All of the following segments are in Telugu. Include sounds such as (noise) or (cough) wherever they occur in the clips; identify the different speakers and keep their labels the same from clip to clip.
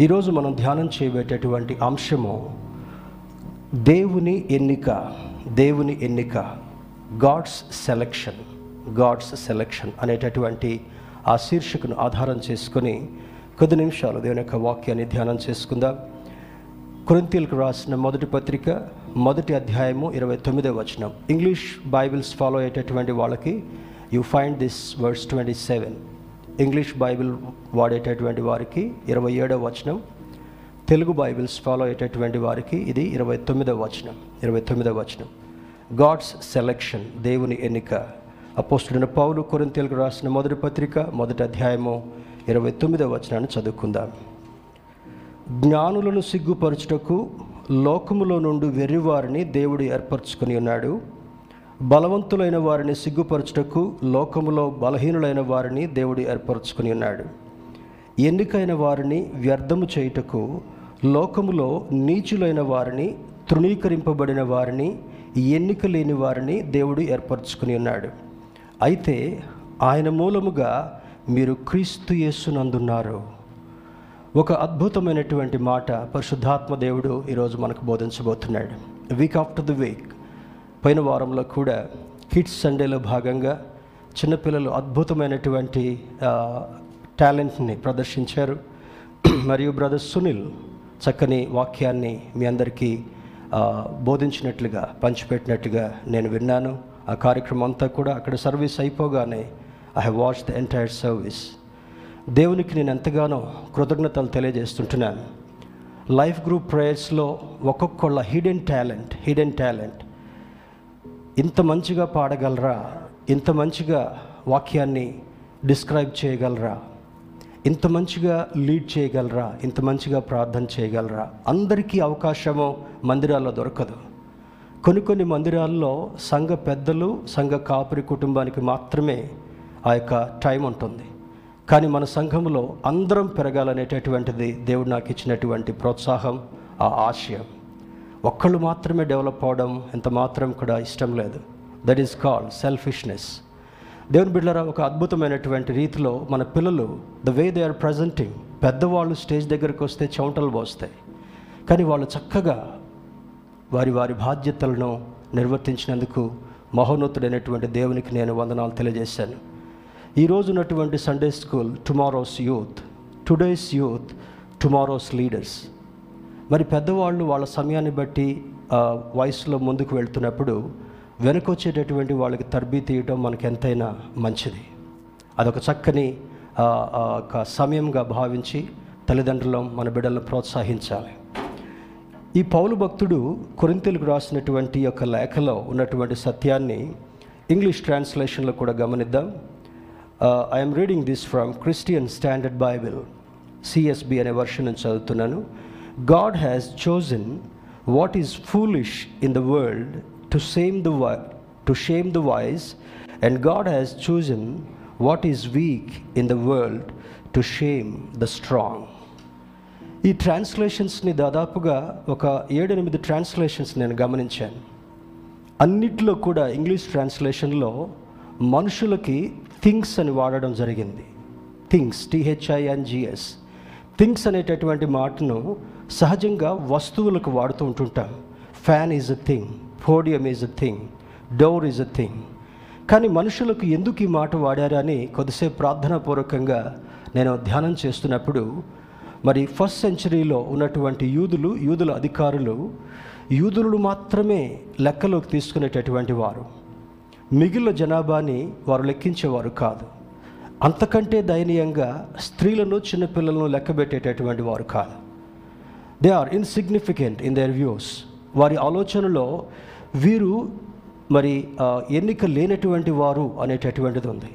Speaker 1: ఈరోజు మనం ధ్యానం చేయబేటటువంటి అంశము దేవుని ఎన్నిక దేవుని ఎన్నిక గాడ్స్ సెలక్షన్ గాడ్స్ సెలక్షన్ అనేటటువంటి ఆ శీర్షికను ఆధారం చేసుకొని కొద్ది నిమిషాలు దేవుని యొక్క వాక్యాన్ని ధ్యానం చేసుకుందాం. కొరింతీలకు రాసిన మొదటి పత్రిక మొదటి అధ్యాయము ఇరవై తొమ్మిదో వచనం. ఇంగ్లీష్ బైబిల్స్ ఫాలో అయ్యేటటువంటి వాళ్ళకి you find this words twenty seven. English Bible వాడేటటువంటి వారికి ఇరవై ఏడవ వచనం తెలుగు బైబిల్స్ ఫాలో అయ్యేటటువంటి వారికి ఇది ఇరవై తొమ్మిదవ వచనం ఇరవై తొమ్మిదవ వచనం. గాడ్స్ సెలక్షన్ దేవుని ఎన్నిక. అపోస్తుడైన పౌలు కొరింతీలకు రాసిన మొదటి పత్రిక మొదటి అధ్యాయము ఇరవై తొమ్మిదవ వచనాన్ని చదువుకుందాం. జ్ఞానులను సిగ్గుపరచుటకు లోకములో నుండి వెర్రివారిని దేవుడు ఏర్పరచుకుని ఉన్నాడు. బలవంతులైన వారిని సిగ్గుపరచుటకు లోకములో బలహీనులైన వారిని దేవుడు ఏర్పరచుకుని ఉన్నాడు. ఎన్నికైన వారిని వ్యర్థము చేయుటకు లోకములో నీచులైన వారిని తృణీకరింపబడిన వారిని ఎన్నిక లేని వారిని దేవుడు ఏర్పరచుకుని ఉన్నాడు. అయితే ఆయన మూలముగా మీరు క్రీస్తు యేసునందున్నారు. ఒక అద్భుతమైనటువంటి మాట పరిశుద్ధాత్మ దేవుడు ఈరోజు మనకు బోధించబోతున్నాడు. వీక్ ఆఫ్టర్ ది వీక్ పోయిన వారంలో కూడా కిడ్స్ సండేలో భాగంగా చిన్నపిల్లలు అద్భుతమైనటువంటి టాలెంట్ని ప్రదర్శించారు. మరియు బ్రదర్ సునీల్ చక్కని వాక్యాన్ని మీ అందరికీ బోధించినట్లుగా పంచిపెట్టినట్టుగా నేను విన్నాను. ఆ కార్యక్రమం అంతా కూడా అక్కడ సర్వీస్ అయిపోగానే I have watch the entire service దేవునికి నేను ఎంతగానో కృతజ్ఞతలు తెలియజేస్తుంటున్నాను. లైఫ్ గ్రూప్ ప్రేయర్స్లో ఒక్కొక్కళ్ళ హిడెన్ టాలెంట్ హిడెన్ టాలెంట్ ఇంత మంచిగా పాడగలరా? ఇంత మంచిగా వాక్యాన్ని డిస్క్రైబ్ చేయగలరా? ఇంత మంచిగా లీడ్ చేయగలరా? ఇంత మంచిగా ప్రార్థన చేయగలరా? అందరికీ అవకాశము మందిరాల్లో దొరకదు. కొన్ని కొన్ని మందిరాల్లో సంఘ పెద్దలు సంఘ కాపురి కుటుంబానికి మాత్రమే ఆ యొక్క టైం ఉంటుంది. కానీ మన సంఘంలో అందరం పెరగాలనేటటువంటిది దేవుడు నాకు ఇచ్చినటువంటి ప్రోత్సాహం ఆ ఆశయం. ఒక్కళ్ళు మాత్రమే డెవలప్ అవడం ఎంత మాత్రం కూడా ఇష్టం లేదు. దట్ ఈస్ కాల్డ్ సెల్ఫిష్నెస్ దేవుని బిడ్డరా ఒక అద్భుతమైనటువంటి రీతిలో మన పిల్లలు the way they are presenting పెద్దవాళ్ళు స్టేజ్ దగ్గరకు వస్తే చెమటలు పోస్తాయి. కానీ వాళ్ళు చక్కగా వారి వారి బాధ్యతలను నిర్వర్తించినందుకు మహోన్నతుడైనటువంటి దేవునికి నేను వందనాలు తెలియజేశాను. ఈ రోజు ఉన్నటువంటి Sunday school tomorrow's youth today's youth tomorrow's leaders మరి పెద్దవాళ్ళు వాళ్ళ సమయాన్ని బట్టి వయసులో ముందుకు వెళ్తున్నప్పుడు వెనకొచ్చేటటువంటి వాళ్ళకి తర్బీ తీయటం మనకి ఎంతైనా మంచిది. అదొక చక్కని ఒక సమయంగా భావించి తల్లిదండ్రులం మన బిడ్డలను ప్రోత్సహించాలి. ఈ పౌలు భక్తుడు కొరింతలకు రాసినటువంటి యొక్క లేఖలో ఉన్నటువంటి సత్యాన్ని ఇంగ్లీష్ ట్రాన్స్లేషన్లో కూడా గమనిద్దాం. I'm reading this from Christian standard Bible CSB అనే వర్షన్ నుంచి చదువుతున్నాను. God has chosen what is foolish in the world to same the to shame the wise and God has chosen what is weak in the world to shame the strong ఈ ట్రాన్స్లేషన్స్ని దాదాపుగా ఒక ఏడెనిమిది ట్రాన్స్లేషన్స్ నేను గమనించాను. అన్నిట్లో కూడా ఇంగ్లీష్ ట్రాన్స్లేషన్లో మనుషులకి థింగ్స్ అని వాడడం జరిగింది. థింగ్స్ టిహెచ్ఐఎన్జిఎస్ థింగ్స్ అనేటటువంటి మాటను సహజంగా వస్తువులకు వాడుతూ ఉంటుంటాం. Fan is a thing podium is a thing door is a thing కానీ మనుషులకు ఎందుకు ఈ మాట వాడారని కొద్దిసేపు ప్రార్థనాపూర్వకంగా నేను ధ్యానం చేస్తున్నప్పుడు మరి ఫస్ట్ సెంచరీలో ఉన్నటువంటి యూదులు యూదుల అధికారులు యూదులు మాత్రమే లెక్కలోకి తీసుకునేటటువంటి వారు. మిగిలిన జనాభాని వారు లెక్కించేవారు కాదు. అంతకంటే దయనీయంగా స్త్రీలను చిన్నపిల్లలను లెక్కబెట్టేటటువంటి వారు కాదు. They are insignificant in their views వారి ఆలోచనలో వీరు మరి ఎన్నిక లేనటువంటి వారు అనేటటువంటిది ఉంది.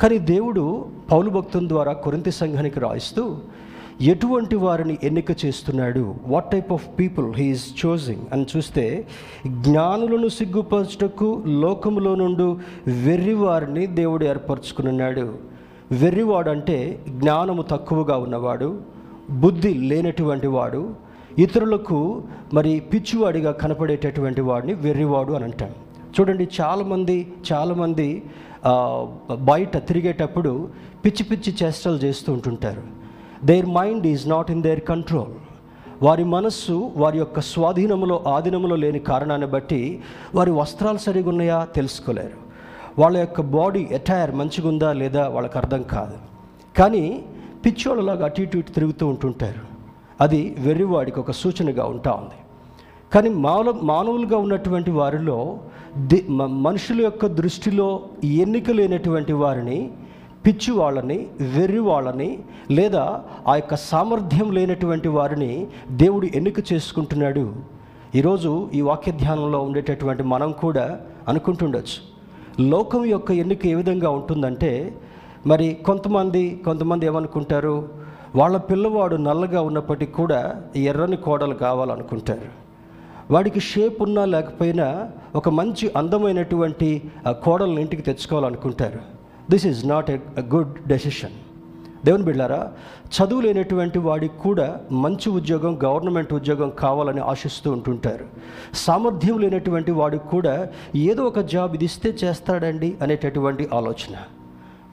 Speaker 1: కానీ దేవుడు పౌలు భక్తుల ద్వారా కొరింత సంఘానికి రాయిస్తూ ఎటువంటి వారిని ఎన్నిక చేస్తున్నాడు? What type of people he is choosing అని చూస్తే జ్ఞానులను సిగ్గుపరచుటకు లోకములో నుండి వెర్రివారిని దేవుడు ఏర్పరచుకున్నాడు వెర్రివాడు అంటే జ్ఞానము తక్కువగా ఉన్నవాడు బుద్ధి లేనటువంటి వాడు ఇతరులకు మరి పిచ్చివాడిగా కనపడేటటువంటి వాడిని వెర్రివాడు అని అంటాం. చూడండి చాలామంది చాలామంది బయట తిరిగేటప్పుడు పిచ్చి పిచ్చి చేష్టలు చేస్తూ ఉంటుంటారు. Their mind is not in their control వారి మనస్సు వారి యొక్క స్వాధీనములో ఆధీనములో లేని కారణాన్ని బట్టి వారి వస్త్రాలు సరిగా ఉన్నాయా తెలుసుకోలేరు. వాళ్ళ యొక్క బాడీ ఎటైర్ మంచిగా ఉందా లేదా వాళ్ళకి అర్థం కాదు. కానీ పిచ్చోళ్ళలాగా అటు ఇటు ఇటు తిరుగుతూ ఉంటుంటారు. అది వెర్రివాడికి ఒక సూచనగా ఉంటా ఉంది. కానీ మానవ మానవులుగా ఉన్నటువంటి వారిలో ది మ- మనుషుల యొక్క దృష్టిలో ఎన్నిక లేనటువంటి వారిని పిచ్చి వాళ్ళని వెర్రి వాళ్ళని లేదా ఆ యొక్క సామర్థ్యం లేనటువంటి వారిని దేవుడు ఎన్నిక చేసుకుంటున్నాడు. ఈరోజు ఈ వాక్య ధ్యానంలో ఉండేటటువంటి మనం కూడా అనుకుంటుండొచ్చు. లోకం యొక్క ఎన్నిక ఏ విధంగా ఉంటుందంటే మరి కొంతమంది కొంతమంది ఏమనుకుంటారు? వాళ్ళ పిల్లవాడు నల్లగా ఉన్నప్పటికీ కూడా ఎర్రని కోడలు కావాలనుకుంటారు. వాడికి షేప్ ఉన్నా లేకపోయినా ఒక మంచి అందమైనటువంటి ఆ కోడల్ని ఇంటికి తెచ్చుకోవాలనుకుంటారు. This is not a good decision దేవుని బిళ్ళారా చదువు లేనటువంటి వాడికి కూడా మంచి ఉద్యోగం గవర్నమెంట్ ఉద్యోగం కావాలని ఆశిస్తూ ఉంటుంటారు. సామర్థ్యం లేనటువంటి వాడికి కూడా ఏదో ఒక జాబ్ ఇది ఇస్తే చేస్తాడండి అనేటటువంటి ఆలోచన.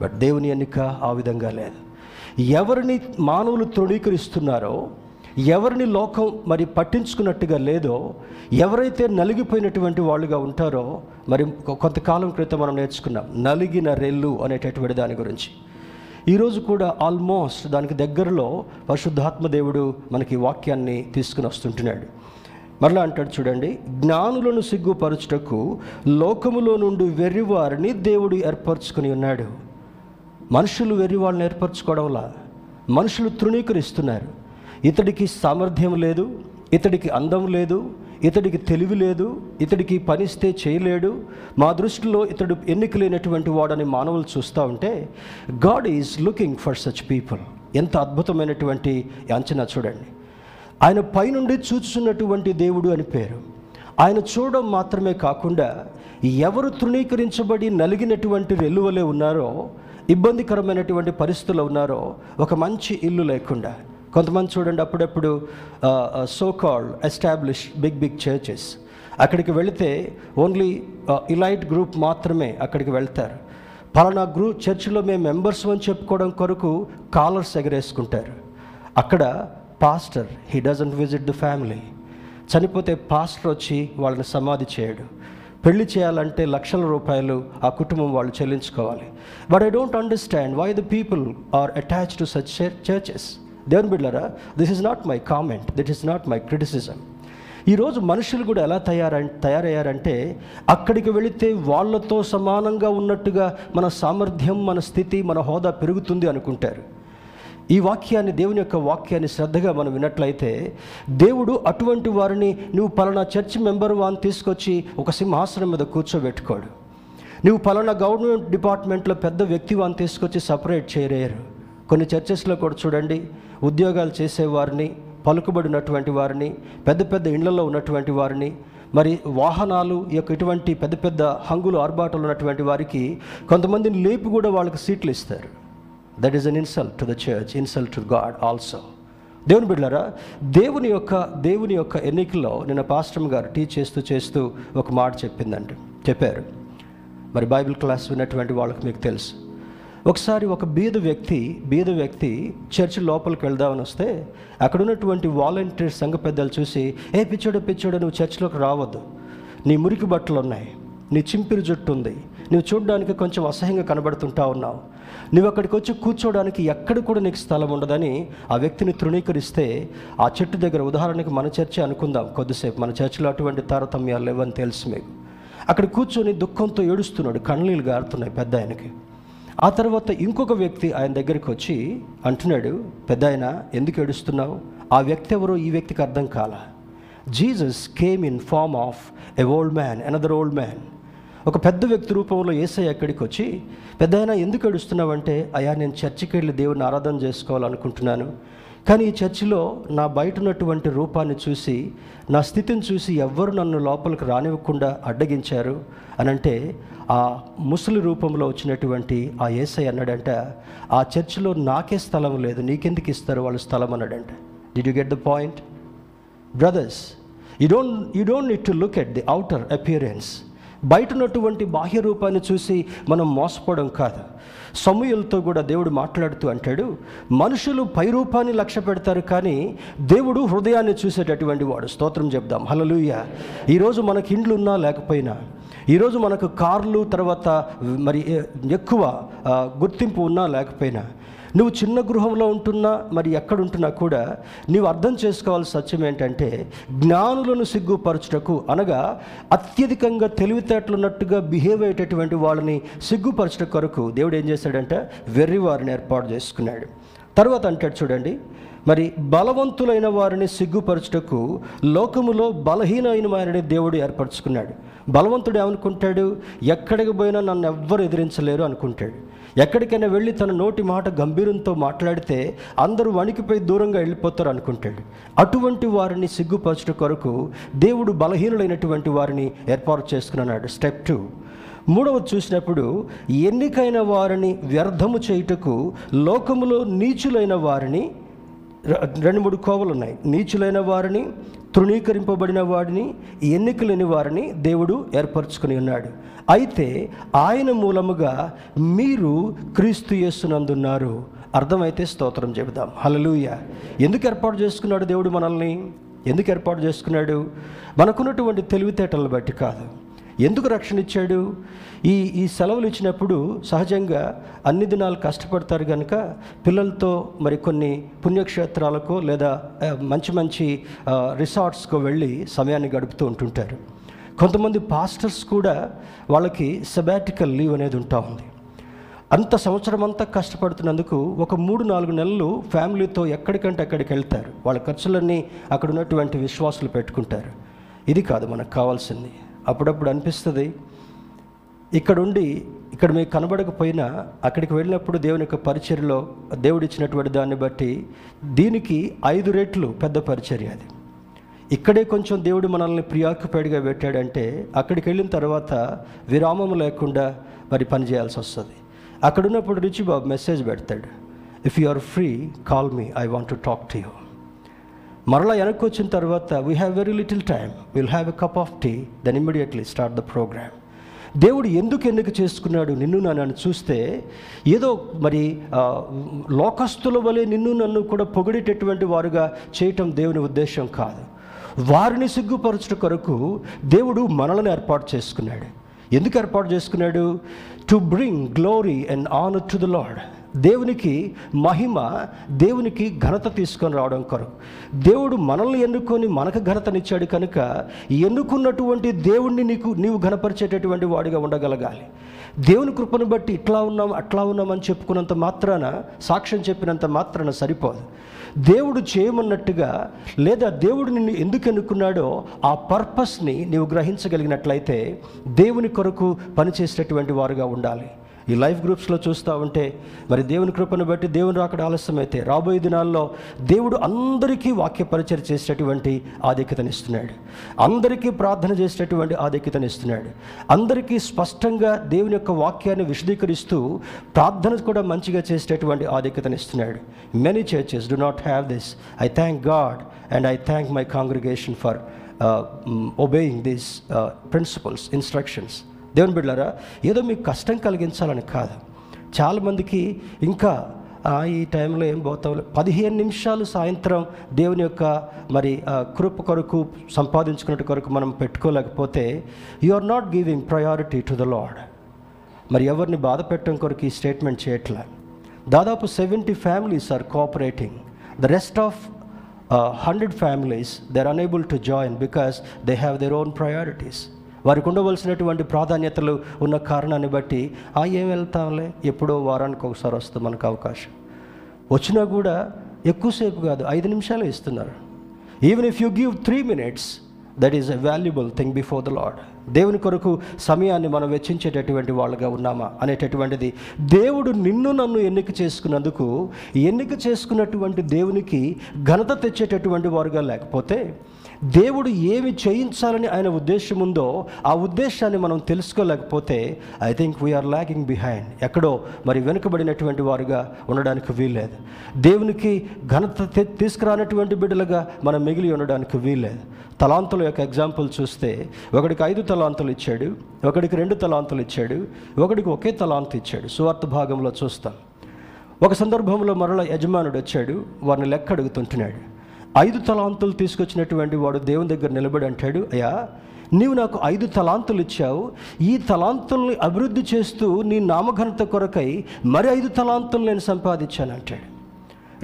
Speaker 1: బట్ దేవుని ఎన్నిక ఆ విధంగా లేదు. ఎవరిని మానవులు తృణీకరిస్తున్నారో ఎవరిని లోకం మరి పట్టించుకున్నట్టుగా లేదో ఎవరైతే నలిగిపోయినటువంటి వాళ్ళుగా ఉంటారో మరి కొంతకాలం క్రితం మనం నేర్చుకున్నాం నలిగిన రెల్లు అనేటటువంటి దాని గురించి. ఈరోజు కూడా ఆల్మోస్ట్ దానికి దగ్గరలో పరిశుద్ధాత్మ దేవుడు మనకి వాక్యాన్ని తీసుకుని వస్తుంటున్నాడు. మరలా అంటాడు చూడండి జ్ఞానులను సిగ్గుపరచుటకు లోకములో నుండి వెర్రివారిని దేవుడు ఏర్పరచుకుని ఉన్నాడు. మనుషులు వెర్రివాళ్ళని ఏర్పరచుకోవడంలా మనుషులు తృణీకరిస్తున్నారు. ఇతడికి సామర్థ్యం లేదు ఇతడికి అందం లేదు ఇతడికి తెలివి లేదు ఇతడికి పనిస్తే చేయలేడు. మా దృష్టిలో ఇతడు ఎన్నిక లేనటువంటి వాడని మానవులు చూస్తూ ఉంటే God is looking for such people ఎంత అద్భుతమైనటువంటి అంచనా చూడండి. ఆయన పైనుండి చూచున్నటువంటి దేవుడు అని పేరు. ఆయన చూడడం మాత్రమే కాకుండా ఎవరు తృణీకరించబడి నలిగినటువంటి రెల్లువలే ఉన్నారో ఇబ్బందికరమైనటువంటి పరిస్థితుల్లో ఉన్నారో ఒక మంచి ఇల్లు లేకుండా కొంతమంది చూడండి అప్పుడప్పుడు so called established big big churches అక్కడికి వెళితే ఓన్లీ ఇలైట్ గ్రూప్ మాత్రమే అక్కడికి వెళ్తారు. పలానా గ్రూప్ చర్చిలో మేము మెంబర్స్ అని చెప్పుకోవడం కొరకు కాలర్స్ ఎగరేసుకుంటారు. అక్కడ pastor he doesn't visit the family చనిపోతే పాస్టర్ వచ్చి వాళ్ళని సమాధి చేయడు. పెళ్ళి చేయాలంటే లక్షల రూపాయలు ఆ కుటుంబం వాళ్ళు చెల్లించుకోవాలి. But I don't understand why the people are attach to such churches దేవుని బిడ్డరా this is not my comment that is not my criticism ఈరోజు మనుషులు కూడా ఎలా తయార తయారయ్యారంటే అక్కడికి వెళితే వాళ్ళతో సమానంగా ఉన్నట్టుగా మన సామర్థ్యం మన స్థితి మన హోదా పెరుగుతుంది అనుకుంటారు. ఈ వాక్యాన్ని దేవుని యొక్క వాక్యాన్ని శ్రద్ధగా మనం విన్నట్లయితే దేవుడు అటువంటి వారిని నువ్వు పలానా చర్చ్ మెంబర్ వాని తీసుకొచ్చి ఒక సింహాసనం మీద కూర్చోబెట్టుకోడు. నువ్వు పలానా గవర్నమెంట్ డిపార్ట్మెంట్లో పెద్ద వ్యక్తి వాని తీసుకొచ్చి సపరేట్ చేయలేరు. కొన్ని చర్చెస్లో కూడా చూడండి ఉద్యోగాలు చేసేవారిని పలుకుబడినటువంటి వారిని పెద్ద పెద్ద ఇండ్లలో ఉన్నటువంటి వారిని మరి వాహనాలు ఈ యొక్క ఇటువంటి పెద్ద పెద్ద హంగులు ఆర్భాటాలు ఉన్నటువంటి వారికి కొంతమందిని లేపి కూడా వాళ్ళకి సీట్లు ఇస్తారు. That is an insult to the church insult to God also దేవుని బిడ్డారా దేవుని యొక్క దేవుని యొక్క ఎన్నికల్లో నిన్న పాస్టమ్ గారు టీచ్ చేస్తూ చేస్తూ ఒక మాట చెప్పిందండి. చెప్పారు. మరి బైబిల్ క్లాస్ విన్నటువంటి వాళ్ళకి మీకు తెలుసు. ఒకసారి ఒక బీద వ్యక్తి బీద వ్యక్తి చర్చ్ లోపలికి వెళ్దామని వస్తే అక్కడ ఉన్నటువంటి వాలంటీర్ సంఘ పెద్దలు చూసి ఏ పిచ్చోడు పిచ్చోడు నువ్వు చర్చిలోకి రావద్దు. నీ మురికి బట్టలు ఉన్నాయి. నీ చింపిరి జుట్టు ఉంది. నువ్వు చూడడానికి కొంచెం అసహ్యంగా కనబడుతుంటా ఉన్నావు. నువ్వు అక్కడికి వచ్చి కూర్చోవడానికి ఎక్కడ కూడా నీకు స్థలం ఉండదని ఆ వ్యక్తిని తృణీకరిస్తే ఆ చెట్టు దగ్గర ఉదాహరణకి మన చర్చ అనుకుందాం కొద్దిసేపు. మన చర్చిలో అటువంటి తారతమ్యాలు లేవని తెలుసు మీకు. అక్కడ కూర్చొని దుఃఖంతో ఏడుస్తున్నాడు. కన్నీళ్ళు గారుతున్నాయి పెద్ద ఆయనకి. ఆ తర్వాత ఇంకొక వ్యక్తి ఆయన దగ్గరికి వచ్చి అంటున్నాడు పెద్ద ఆయన ఎందుకు ఏడుస్తున్నావు? ఆ వ్యక్తి ఎవరో ఈ వ్యక్తికి అర్థం కాల? Jesus came in form of a old man another old man. ఒక పెద్ద వ్యక్తి రూపంలో ఏసై అక్కడికి వచ్చి పెద్ద ఆయన ఎందుకు ఏడుస్తున్నావంటే అయ్యా నేను చర్చికి వెళ్ళి దేవుని ఆరాధన చేసుకోవాలనుకుంటున్నాను. కానీ ఈ చర్చిలో నా బయట ఉన్నటువంటి రూపాన్ని చూసి నా స్థితిని చూసి ఎవ్వరు నన్ను లోపలికి రానివ్వకుండా అడ్డగించారు అని అంటే ఆ ముసలి రూపంలో వచ్చినటువంటి ఆ ఏసై అన్నాడంట ఆ చర్చిలో నాకే స్థలం లేదు నీకెందుకు ఇస్తారు వాళ్ళు స్థలం? అన్నాడంట. Did you get the point brothers you don't you don't need to look at the outer appearance బయట ఉన్నటువంటి బాహ్య రూపాన్ని చూసి మనం మోసపోవడం కాదు. సమూహలతో కూడా దేవుడు మాట్లాడుతూ అంటాడు మనుషులు పై రూపాన్ని లక్ష్య పెడతారు కానీ దేవుడు హృదయాన్ని చూసేటటువంటి వాడు. స్తోత్రం చెప్దాం. హలలుయ ఈరోజు మనకి ఇండ్లు ఉన్నా లేకపోయినా ఈరోజు మనకు కార్లు తర్వాత మరి ఎక్కువ గుర్తింపు ఉన్నా లేకపోయినా నువ్వు చిన్న గృహంలో ఉంటున్నా మరి ఎక్కడ ఉంటున్నా కూడా నీవు అర్థం చేసుకోవాల్సిన సత్యం ఏంటంటే జ్ఞానులను సిగ్గుపరచుటకు అనగా అత్యధికంగా తెలివితేటలున్నట్టుగా బిహేవ్ అయ్యేటటువంటి వాళ్ళని సిగ్గుపరచుట కొరకు దేవుడు ఏం చేశాడంటే? వెర్రి వారిని ఏర్పాటు చేసుకున్నాడు. తర్వాత అంటాడు చూడండి మరి బలవంతులైన వారిని సిగ్గుపరచుటకు లోకములో బలహీనమైన వారిని దేవుడు ఏర్పరచుకున్నాడు. బలవంతుడు ఏమనుకుంటాడు? ఎక్కడికి పోయినా నన్ను ఎవ్వరు ఎదిరించలేరు అనుకుంటాడు. ఎక్కడికైనా వెళ్ళి తన నోటి మాట గంభీరంతో మాట్లాడితే అందరూ వణికిపోయి దూరంగా వెళ్ళిపోతారు అనుకుంటాడు. అటువంటి వారిని సిగ్గుపరచుట కొరకు దేవుడు బలహీనులైనటువంటి వారిని ఏర్పాటు చేసుకున్నాడు. Step two. మూడవది చూసినప్పుడు ఎన్నికైన వారిని వ్యర్థము చేయుటకు లోకములో నీచులైన వారిని రెండు మూడు కోవలు ఉన్నాయి నీచులైన వారిని తృణీకరింపబడిన వారిని ఎన్నికలేని వారిని దేవుడు ఏర్పరచుకుని ఉన్నాడు. అయితే ఆయన మూలముగా మీరు క్రీస్తు చేస్తున్నందున్నారు అర్థమైతే స్తోత్రం చెబుదాం. హలలుయ ఎందుకు ఏర్పాటు చేసుకున్నాడు దేవుడు మనల్ని? ఎందుకు ఏర్పాటు చేసుకున్నాడు? మనకున్నటువంటి తెలివితేటలను బట్టి కాదు. ఎందుకు రక్షణ ఇచ్చాడు? ఈ ఈ సెలవులు ఇచ్చినప్పుడు సహజంగా అన్ని దినాలు కష్టపడతారు కనుక పిల్లలతో మరి కొన్ని పుణ్యక్షేత్రాలకు లేదా మంచి మంచి రిసార్ట్స్కు వెళ్ళి సమయాన్ని గడుపుతూ ఉంటుంటారు. కొంతమంది పాస్టర్స్ కూడా వాళ్ళకి సెబాటికల్ లీవ్ అనేది ఉంటా ఉంది. అంత సంవత్సరం అంతా కష్టపడుతున్నందుకు ఒక మూడు నాలుగు నెలలు ఫ్యామిలీతో ఎక్కడికంటే అక్కడికి వెళ్తారు. వాళ్ళ ఖర్చులన్నీ అక్కడ ఉన్నటువంటి విశ్వాసులు పెట్టుకుంటారు. ఇది కాదు మనకు కావాల్సింది. అప్పుడప్పుడు అనిపిస్తుంది ఇక్కడ ఉండి ఇక్కడ మీకు కనబడకపోయినా అక్కడికి వెళ్ళినప్పుడు దేవుని యొక్క పరిచర్యలో దేవుడిచ్చినటువంటి దాన్ని బట్టి దీనికి ఐదు రెట్లు పెద్ద పరిచర్య అది. ఇక్కడే కొంచెం దేవుడు మనల్ని ప్రియాక్యుపైడ్గా పెట్టాడంటే అక్కడికి వెళ్ళిన తర్వాత విరామం లేకుండా మరి పని చేయాల్సి వస్తుంది. అక్కడ ఉన్నప్పుడు రుచి బాబు మెసేజ్ పెడతాడు. If you are free call me I want to talk to you మరలా వెనక్కి వచ్చిన తర్వాత we have very little time will have a cup of tea then immediately start the program దేవుడు ఎందుకు ఎన్నిక చేసుకున్నాడు నిన్ను నన్ను చూస్తే? ఏదో మరి లోకస్తుల వలె నిన్ను నన్ను కూడా పొగిడేటటువంటి వారుగా చేయటం దేవుని ఉద్దేశం కాదు. వారిని సిగ్గుపరచుట కొరకు దేవుడు మనలను ఏర్పాటు చేసుకున్నాడు. ఎందుకు ఏర్పాటు చేసుకున్నాడు? To bring glory and honour to the lord దేవునికి మహిమ దేవునికి ఘనత తీసుకొని రావడం కొరకు. దేవుడు మనల్ని ఎన్నుకొని మనకు ఘనతనిచ్చాడు కనుక ఎన్నుకున్నటువంటి దేవుణ్ణి నీకు నీవు ఘనపరిచేటటువంటి వాడిగా ఉండగలగాలి. దేవుని కృపను బట్టి ఇట్లా ఉన్నాం అట్లా ఉన్నామని చెప్పుకున్నంత మాత్రాన సాక్ష్యం చెప్పినంత మాత్రాన సరిపోదు. దేవుడు చేయమన్నట్టుగా లేదా దేవుడు నిన్ను ఎందుకు ఎన్నుకున్నాడో ఆ పర్పస్ని నీవు గ్రహించగలిగినట్లయితే దేవుని కొరకు పనిచేసేటటువంటి వారుగా ఉండాలి. ఈ లైఫ్ గ్రూప్స్లో చూస్తూ ఉంటే మరి దేవుని కృపను బట్టి దేవుని రాకడ ఆలస్యమైతే రాబోయే దినాల్లో దేవుడు అందరికీ వాక్య పరిచయం చేసేటటువంటి ఆధిక్యతనిస్తున్నాడు అందరికీ ప్రార్థన చేసేటటువంటి ఆధిక్యతనిస్తున్నాడు అందరికీ స్పష్టంగా దేవుని యొక్క వాక్యాన్ని విశదీకరిస్తూ ప్రార్థన కూడా మంచిగా చేసేటటువంటి ఆధిక్యతనిస్తున్నాడు many churches do not have this I thank God and I thank my congregation for obeying these principles instructions దేవుని బిడ్డారా ఏదో మీకు కష్టం కలిగించాలని కాదు. చాలామందికి ఇంకా ఈ టైంలో ఏం పోతాం? పదిహేను నిమిషాలు సాయంత్రం దేవుని యొక్క మరి కృప కొరకు సంపాదించుకున్నట్టు కొరకు మనం పెట్టుకోలేకపోతే you are not giving priority to the lord మరి ఎవరిని బాధ పెట్టడం కొరకు ఈ స్టేట్మెంట్ చేయట్లే. దాదాపు seventy families are cooperating the rest of hundred families they are unable to join because they have their own priorities వారికి ఉండవలసినటువంటి ప్రాధాన్యతలు ఉన్న కారణాన్ని బట్టి ఆ ఏం వెళ్తాంలే? ఎప్పుడో వారానికి ఒకసారి వస్తుంది మనకు అవకాశం. వచ్చినా కూడా ఎక్కువసేపు కాదు ఐదు నిమిషాలు ఇస్తున్నారు. Even if you give three minutes that is a valuable thing before the lord దేవుని కొరకు సమయాన్ని మనం వెచ్చించేటటువంటి వాళ్ళుగా ఉన్నామా? అనేటటువంటిది దేవుడు నిన్ను నన్ను ఎన్నిక చేసుకున్నందుకు ఎన్నిక చేసుకున్నటువంటి దేవునికి ఘనత తెచ్చేటటువంటి వారుగా లేకపోతే దేవుడు ఏమి చేయించాలని ఆయన ఉద్దేశం ఉందో ఆ ఉద్దేశాన్ని మనం తెలుసుకోలేకపోతే I think we're lacking behind ఎక్కడో మరి వెనుకబడినటువంటి వారుగా ఉండడానికి వీల్లేదు. దేవునికి ఘనత తీసుకురానటువంటి బిడ్డలుగా మనం మిగిలి ఉండడానికి వీల్లేదు. తలాంతుల యొక్క ఎగ్జాంపుల్ చూస్తే ఒకడికి ఐదు తలాంతులు ఇచ్చాడు ఒకడికి రెండు తలాంతులు ఇచ్చాడు ఒకడికి ఒకే తలాంతు ఇచ్చాడు. సువార్త భాగంలో చూస్తాం. ఒక సందర్భంలో మరల యజమానుడు వచ్చాడు వారిని లెక్క అడుగుతుంటున్నాడు. ఐదు తలాంతులు తీసుకొచ్చినటువంటి వాడు దేవుని దగ్గర నిలబడి అంటాడు అయ్యా నీవు నాకు ఐదు తలాంతులు ఇచ్చావు. ఈ తలాంతుల్ని అభివృద్ధి చేస్తూ నీ నామఘనత కొరకై మరి ఐదు తలాంతులు నేను సంపాదించాను అంటాడు.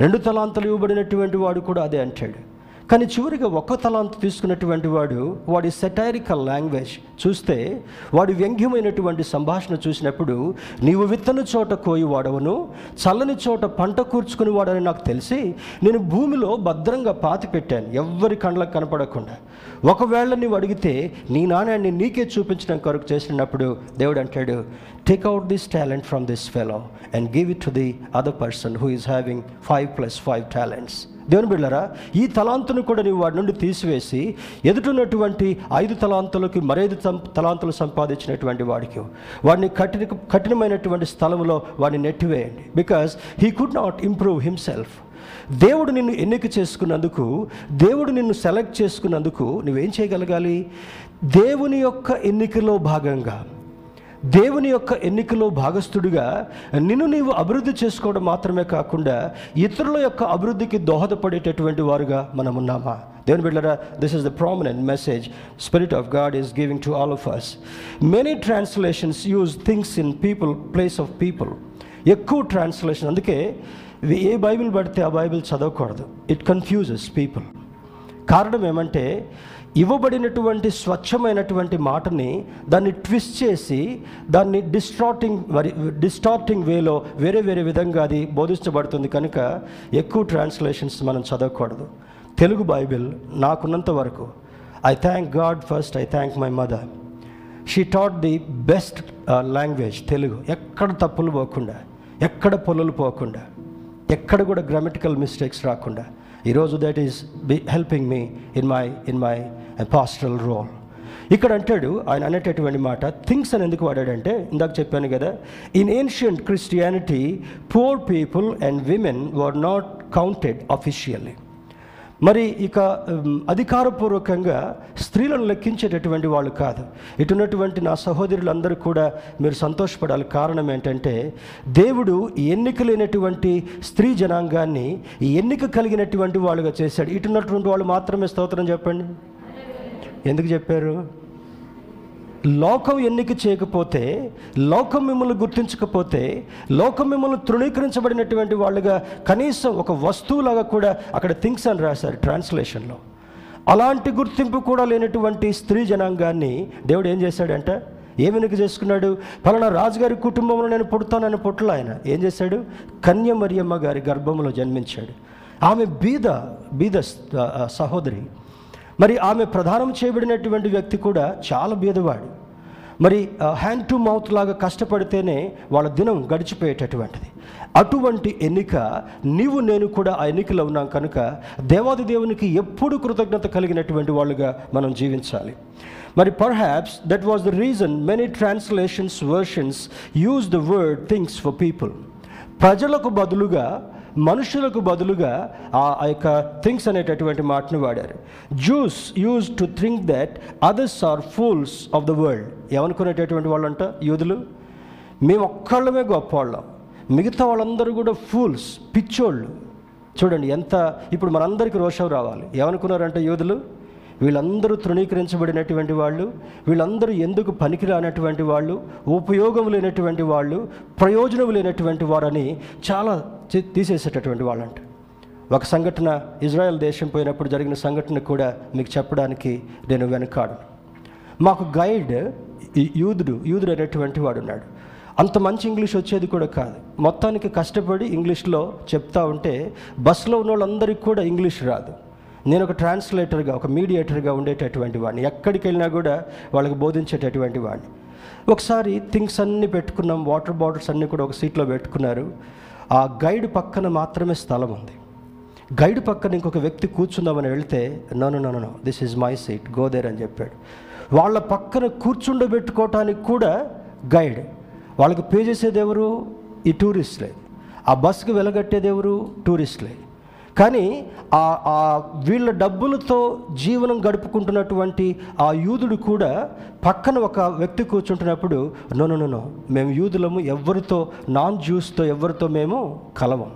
Speaker 1: రెండు తలాంతులు ఇవ్వబడినటువంటి వాడు కూడా అదే అంటాడు. కానీ చివరిగా ఒక్క తలాంత తీసుకున్నటువంటి వాడు వాడి సెటైరికల్ లాంగ్వేజ్ చూస్తే వాడి వ్యంగ్యమైనటువంటి సంభాషణ చూసినప్పుడు నీవు విత్తన చోట కోయి వాడవను చల్లని చోట పంట కూర్చుకుని వాడని నాకు తెలిసి నేను భూమిలో భద్రంగా పాతి పెట్టాను ఎవ్వరి కండ్లకు కనపడకుండా. ఒకవేళ నీవు అడిగితే నీ నాణ్యాన్ని నీకే చూపించడం కొరకు చేసినప్పుడు దేవుడు అంటాడు take out this talent from this fellow and give it to the other person who is having five plus five talents దేవుని బిళ్ళరా ఈ తలాంతును కూడా నీవు వాడి నుండి తీసివేసి ఎదుటిన్నటువంటి ఐదు తలాంతులకి మరైదు తం- తలాంతులు సంపాదించినటువంటి వాడికి వాడిని కఠిన కఠినమైనటువంటి స్థలంలో వాడిని నెట్టివేయండి. Because he could not improve himself దేవుడు నిన్ను ఎన్నిక చేసుకున్నందుకు దేవుడు నిన్ను సెలెక్ట్ చేసుకున్నందుకు నువ్వేం చేయగలగాలి? దేవుని యొక్క ఎన్నికలో భాగంగా. దేవుని యొక్క ఎన్నికలో భాగస్థుడిగా నిన్ను నీవు అభివృద్ధి చేసుకోవడం మాత్రమే కాకుండా ఇతరుల యొక్క అభివృద్ధికి దోహదపడేటటువంటి వారుగా మనం ఉన్నామా దేవుని బిడ్డరా this is the prominent message spirit of God is giving to all of us many translations use things in people place of people ఎక్కువ ట్రాన్స్లేషన్ అందుకే ఏ బైబిల్ పడితే ఆ బైబిల్ చదవకూడదు. ఇట్ కన్ఫ్యూజెస్ పీపుల్ కారణం ఏమంటే ఇవ్వబడినటువంటి స్వచ్ఛమైనటువంటి మాటని దాన్ని ట్విస్ట్ చేసి దాన్ని డిస్టార్టింగ్ మరి డిస్టార్టింగ్ వేలో వేరే వేరే విధంగా అది బోధించబడుతుంది కనుక ఎక్కువ ట్రాన్స్లేషన్స్ మనం చదవకూడదు. తెలుగు బైబిల్ నాకున్నంత వరకు. I thank God first I thank my mother she taught the best language Telugu. ఎక్కడ తప్పులు పోకుండా ఎక్కడ పొలలు పోకుండా ఎక్కడ కూడా గ్రామటికల్ మిస్టేక్స్ రాకుండా. ఈరోజు that is be helping me in my in my pastoral role ఇక్కడ అంటాడు ఆయన అనేటటువంటి మాట థింగ్స్ అని ఎందుకు వాడాడంటే ఇందాక చెప్పాను కదా in ancient Christianity poor people and women were not counted officially మరి ఇక అధికారపూర్వకంగా స్త్రీలను లెక్కించేటటువంటి వాళ్ళు కాదు. ఇటున్నటువంటి నా సహోదరులందరూ కూడా మీరు సంతోషపడాలి. కారణం ఏంటంటే దేవుడు ఎన్నిక లేనటువంటి స్త్రీ జనాంగాన్ని ఎన్నిక కలిగినటువంటి వాళ్ళుగా చేశాడు. ఇటున్నటువంటి వాళ్ళు మాత్రమే స్తోత్రం చెప్పండి. ఎందుకు చెప్పారు? లోకం ఎన్నిక చేయకపోతే లోకం మిమ్మల్ని గుర్తించకపోతే లోకం మిమ్మల్ని తృణీకరించబడినటువంటి వాళ్ళుగా కనీసం ఒక వస్తువులాగా కూడా అక్కడ థింగ్స్ అని రాశారు ట్రాన్స్లేషన్లో. అలాంటి గుర్తింపు కూడా లేనటువంటి స్త్రీ జనాంగాన్ని దేవుడు ఏం చేశాడంట? ఏ వెనుక చేసుకున్నాడు? ఫలానా రాజుగారి కుటుంబంలో నేను పుడతానని పుట్టలు ఆయన ఏం చేశాడు? కన్య మరియమ్మ గారి గర్భంలో జన్మించాడు. ఆమె బీద బీద సహోదరి మరి ఆమె ప్రధానం చేయబడినటువంటి వ్యక్తి కూడా చాలా బీదవాడు. మరి హ్యాండ్ టు మౌత్ లాగా కష్టపడితేనే వాళ్ళ దినం గడిచిపోయేటటువంటిది. అటువంటి ఎన్నిక నీవు నేను కూడా ఆ ఎన్నికలో ఉన్నాం కనుక దేవాది దేవునికి ఎప్పుడు కృతజ్ఞత కలిగినటువంటి వాళ్ళుగా మనం జీవించాలి. మరి perhaps that was the reason many translations versions use the word things for people ప్రజలకు బదులుగా మనుషులకు బదులుగా ఆ యొక్క థింగ్స్ అనేటటువంటి మాటను వాడారు. Jews use to think that others are fools of the world ఏమనుకునేటటువంటి వాళ్ళంట? యూదులు? మేము ఒక్కళ్ళమే గొప్పవాళ్ళం. మిగతా వాళ్ళందరూ కూడా ఫూల్స్ పిచ్చోళ్ళు. చూడండి ఎంత ఇప్పుడు మనందరికీ రోషం రావాలి. ఏమనుకున్నారంటే యూదులు? వీళ్ళందరూ తృణీకరించబడినటువంటి వాళ్ళు వీళ్ళందరూ ఎందుకు పనికిరానటువంటి వాళ్ళు ఉపయోగం లేనటువంటి వాళ్ళు ప్రయోజనం లేనటువంటి వారని చాలా తీసేసేటటువంటి వాళ్ళంట. ఒక సంఘటన ఇజ్రాయెల్ దేశం పోయినప్పుడు జరిగిన సంఘటన కూడా మీకు చెప్పడానికి నేను వెనకాడు మాకు గైడ్ యూదుడు యూదుడు అనేటువంటి వాడు ఉన్నాడు అంత మంచి ఇంగ్లీష్ వచ్చేది కూడా కాదు. మొత్తానికి కష్టపడి ఇంగ్లీష్లో చెప్తా ఉంటే బస్సులో ఉన్న వాళ్ళందరికీ కూడా ఇంగ్లీష్ రాదు. నేను ఒక ట్రాన్స్లేటర్గా ఒక మీడియేటర్గా ఉండేటటువంటి వాడిని. ఎక్కడికి వెళ్ళినా కూడా వాళ్ళకి బోధించేటటువంటి వాడిని. ఒకసారి థింగ్స్ అన్నీ పెట్టుకున్నాం వాటర్ బాటిల్స్ అన్నీ కూడా ఒక సీట్లో పెట్టుకున్నారు. ఆ గైడ్ పక్కన మాత్రమే స్థలం ఉంది. గైడ్ పక్కన ఇంకొక వ్యక్తి కూర్చుందామని వెళ్తే నన్ను నన్ను this is my seat go there అని చెప్పాడు. వాళ్ళ పక్కన కూర్చుండబెట్టుకోవటానికి కూడా గైడ్. వాళ్ళకి పే చేసేది ఎవరు? ఈ టూరిస్ట్లే. ఆ బస్కి వెలగట్టేది ఎవరు? టూరిస్ట్లే. కానీ ఆ ఆ వీళ్ళ డబ్బులతో జీవనం గడుపుకుంటున్నటువంటి ఆ యూదుడు కూడా పక్కన ఒక వ్యక్తి కూర్చుంటున్నప్పుడు నో నో నో, నో మేము యూదులము ఎవరితో నాన్ జ్యూస్తో ఎవరితో మేము కలవం.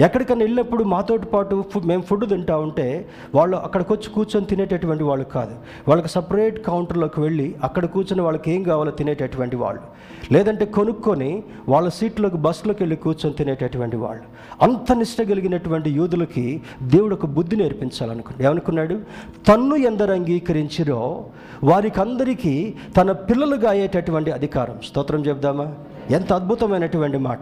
Speaker 1: ఎక్కడికైనా వెళ్ళినప్పుడు మాతోటి పాటు ఫుడ్ మేము ఫుడ్ తింటా ఉంటే వాళ్ళు అక్కడికి వచ్చి కూర్చొని తినేటటువంటి వాళ్ళు కాదు. వాళ్ళకి సపరేట్ కౌంటర్లోకి వెళ్ళి అక్కడ కూర్చొని వాళ్ళకి ఏం కావాలో తినేటటువంటి వాళ్ళు. లేదంటే కొనుక్కొని వాళ్ళ సీట్లోకి బస్సులోకి వెళ్ళి కూర్చొని తినేటటువంటి వాళ్ళు. అంత నిష్ట కలిగినటువంటి యూదులకి దేవుడు ఒక బుద్ధి నేర్పించాలనుకున్నాడు. ఏమనుకున్నాడు? తన్ను ఎందరు అంగీకరించిరో వారికి అందరికీ తన పిల్లలుగా అయ్యేటటువంటి అధికారం. స్తోత్రం చెప్దామా ఎంత అద్భుతమైనటువంటి మాట.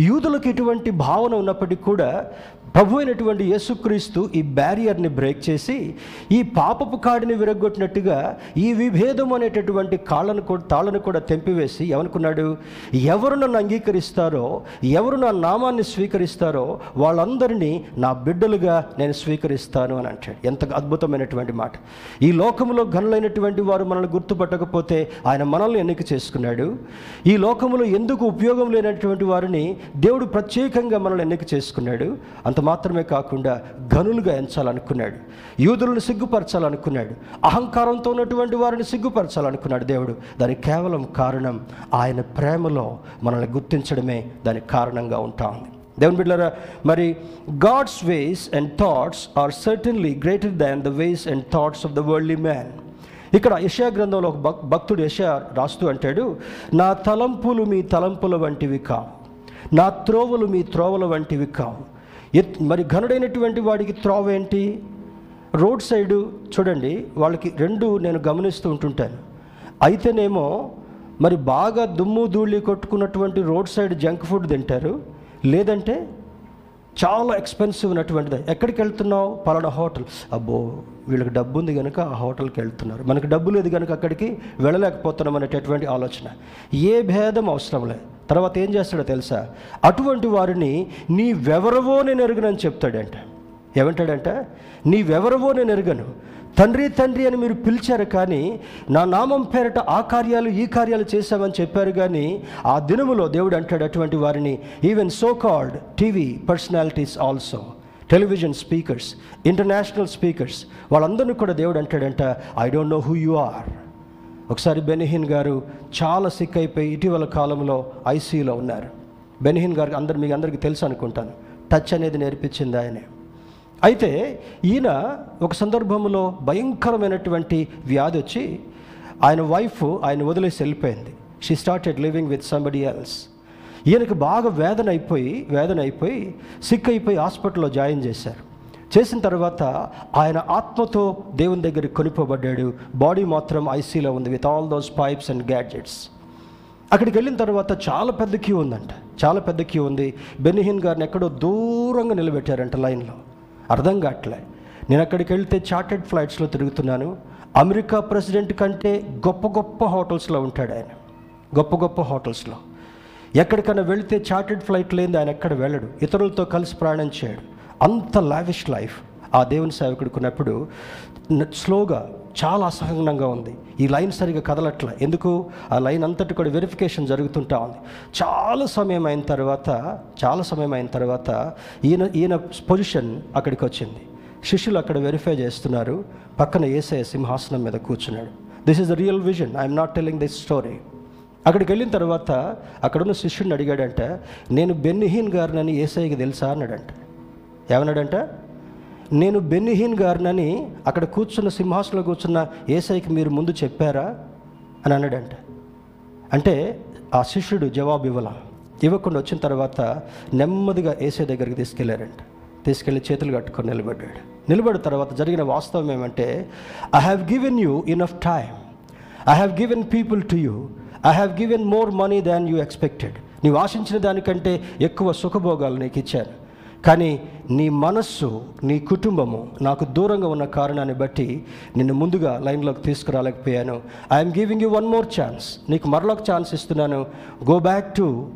Speaker 1: యూదులకు ఇటువంటి భావన ఉన్నప్పటికీ కూడా ప్రభు అయినటువంటి యేసుక్రీస్తు ఈ బ్యారియర్ని బ్రేక్ చేసి ఈ పాపపు కాడిని విరగొట్టినట్టుగా ఈ విభేదం అనేటటువంటి కాళ్ళను కూడా తాళ్ళను కూడా తెంపివేసి ఏమనుకున్నాడు? ఎవరు నన్ను అంగీకరిస్తారో ఎవరు నా నామాన్ని స్వీకరిస్తారో వాళ్ళందరినీ నా బిడ్డలుగా నేను స్వీకరిస్తాను అని అంటాడు. ఎంత అద్భుతమైనటువంటి మాట. ఈ లోకంలో ఘనులైనటువంటి వారు మనల్ని గుర్తుపట్టకపోతే ఆయన మనల్ని ఎన్నిక చేసుకున్నాడు. ఈ లోకములో ఎందుకు ఉపయోగం లేనటువంటి వారిని దేవుడు ప్రత్యేకంగా మనల్ని ఎన్నిక చేసుకున్నాడు. అంత మాత్రమే కాకుండా గనులుగా ఎంచాలనుకున్నాడు. యూదులను సిగ్గుపరచాలనుకున్నాడు. అహంకారంతో ఉన్నటువంటి వారిని సిగ్గుపరచాలనుకున్నాడు దేవుడు. దానికి కేవలం కారణం ఆయన ప్రేమలో మనల్ని గుర్తించడమే దానికి కారణంగా ఉంటా ఉంది. దేవుని బిడ్డరా మరి God's ways and thoughts are certainly greater than the ways and thoughts of the worldly man ఇక్కడ యశా గ్రంథంలో ఒక భక్ భక్తుడు యశా రాస్తూ అంటాడు నా తలంపులు మీ తలంపుల వంటివి కావు నా త్రోవలు మీ త్రోవల వంటివి కావు మరి ఘనుడైనటువంటి వాడికి త్రోవ ఏంటి? రోడ్ సైడు చూడండి వాళ్ళకి రెండు నేను గమనిస్తూ ఉంటుంటాను. అయితేనేమో మరి బాగా దుమ్ము ధూళి కొట్టుకున్నటువంటి రోడ్ సైడ్ జంక్ ఫుడ్ తింటారు లేదంటే చాలా ఎక్స్పెన్సివ్ ఉన్నటువంటిది. ఎక్కడికి వెళ్తున్నావు? పలానా హోటల్. అబ్బో వీళ్ళకి డబ్బు ఉంది కనుక ఆ హోటల్కి వెళ్తున్నారు. మనకి డబ్బు లేదు కనుక అక్కడికి వెళ్ళలేకపోతున్నాం అనేటటువంటి ఆలోచన. ఏ భేదం అవసరం లేదు తర్వాత ఏం చేస్తాడో తెలుసా? అటువంటి వారిని నీవెవరవో నేను ఎరుగనని చెప్తాడంటే. ఏమంటాడంట? నీవెవరవో నేను ఎరుగను. తండ్రి తండ్రి అని మీరు పిలిచారు కానీ నా నామం పేరట ఆ కార్యాలు ఈ కార్యాలు చేశామని చెప్పారు కానీ ఆ దినములో దేవుడు అంటాడు అటువంటి వారిని even so called TV personalities also television speakers international speakers వాళ్ళందరినీ కూడా దేవుడు అంటాడంట I don't know who you are. ఒకసారి బెనిహిన్ గారు చాలా సిక్ అయిపోయి ఇటీవల కాలంలో ఐసీయూలో ఉన్నారు. బెనిహిన్ గారు అందరు మీకు అందరికీ తెలుసు అనుకుంటాను. టచ్ అనేది నేర్పించింది ఆయనే. అయితే ఈయన ఒక సందర్భంలో భయంకరమైనటువంటి వ్యాధి వచ్చి ఆయన వైఫ్ ఆయన వదిలేసి వెళ్ళిపోయింది. She started living with somebody else ఈయనకి బాగా వేదన అయిపోయి వేదన అయిపోయి సిక్ అయిపోయి హాస్పిటల్లో జాయిన్ చేశారు. చేసిన తర్వాత ఆయన ఆత్మతో దేవుని దగ్గర కొనిపోబడ్డాడు. బాడీ మాత్రం ఐసీలో ఉంది with all those pipes and gadgets అక్కడికి వెళ్ళిన తర్వాత చాలా పెద్ద క్యూ ఉందంట. చాలా పెద్ద క్యూ ఉంది. బెనిహిన్ గారిని ఎక్కడో దూరంగా నిలబెట్టారంట లైన్లో. అర్థం కావట్లే. నేను అక్కడికి వెళ్తే చార్టెడ్ ఫ్లైట్స్లో తిరుగుతున్నాను. అమెరికా ప్రెసిడెంట్ కంటే గొప్ప గొప్ప హోటల్స్లో ఉంటాడు ఆయన. గొప్ప గొప్ప హోటల్స్లో. ఎక్కడికైనా వెళితే చార్టెడ్ ఫ్లైట్ లేని ఆయన ఎక్కడ వెళ్ళడు. ఇతరులతో కలిసి ప్రయాణం చేయడు. అంత లావిష్ లైఫ్ ఆ దేవుని సేవకుడుకున్నప్పుడు స్లోగా చాలా అసహనంగా ఉంది. ఈ లైన్ సరిగా కదలట్ల. ఎందుకు? ఆ లైన్ అంతటి కూడా వెరిఫికేషన్ జరుగుతుంటా ఉంది. చాలా సమయం అయిన తర్వాత చాలా సమయం అయిన తర్వాత ఈయన ఈయన పొజిషన్ అక్కడికి వచ్చింది శిష్యులు అక్కడ వెరిఫై చేస్తున్నారు. పక్కన ఏసఐ సింహాసనం మీద కూర్చున్నాడు. This is the real vision I'm not telling this story అక్కడికి వెళ్ళిన తర్వాత అక్కడున్న శిష్యుడిని అడిగాడంట నేను బెన్నిహీన్ గారినని ఏసఐకి తెలుసా? అన్నాడంట. ఏమన్నాడంట? నేను బెన్నిహీన్ గారినని అక్కడ కూర్చున్న సింహాసనంలో కూర్చున్న ఏసైకి మీరు ముందు చెప్పారా? అని అన్నాడంట. అంటే ఆ శిష్యుడు జవాబు ఇవ్వాల. ఇవ్వకుండా వచ్చిన తర్వాత నెమ్మదిగా ఏసై దగ్గరికి తీసుకెళ్ళారంట. తీసుకెళ్ళి చేతులు కట్టుకొని నిలబడ్డాడు. నిలబడిన తర్వాత జరిగిన వాస్తవం ఏమంటే I have given you enough time I have given people to you I have given more money than you expected నీవు ఆశించిన దానికంటే ఎక్కువ సుఖభోగాలు నీకు ఇచ్చాను. కానీ నీ మనస్సు నీ కుటుంబము నాకు దూరంగా ఉన్న కారణాన్ని బట్టి నిన్ను ముందుగా లైన్లోకి తీసుకురాలేకపోయాను. I'm giving you one more chance నీకు మరొక ఛాన్స్ ఇస్తున్నాను. Go back to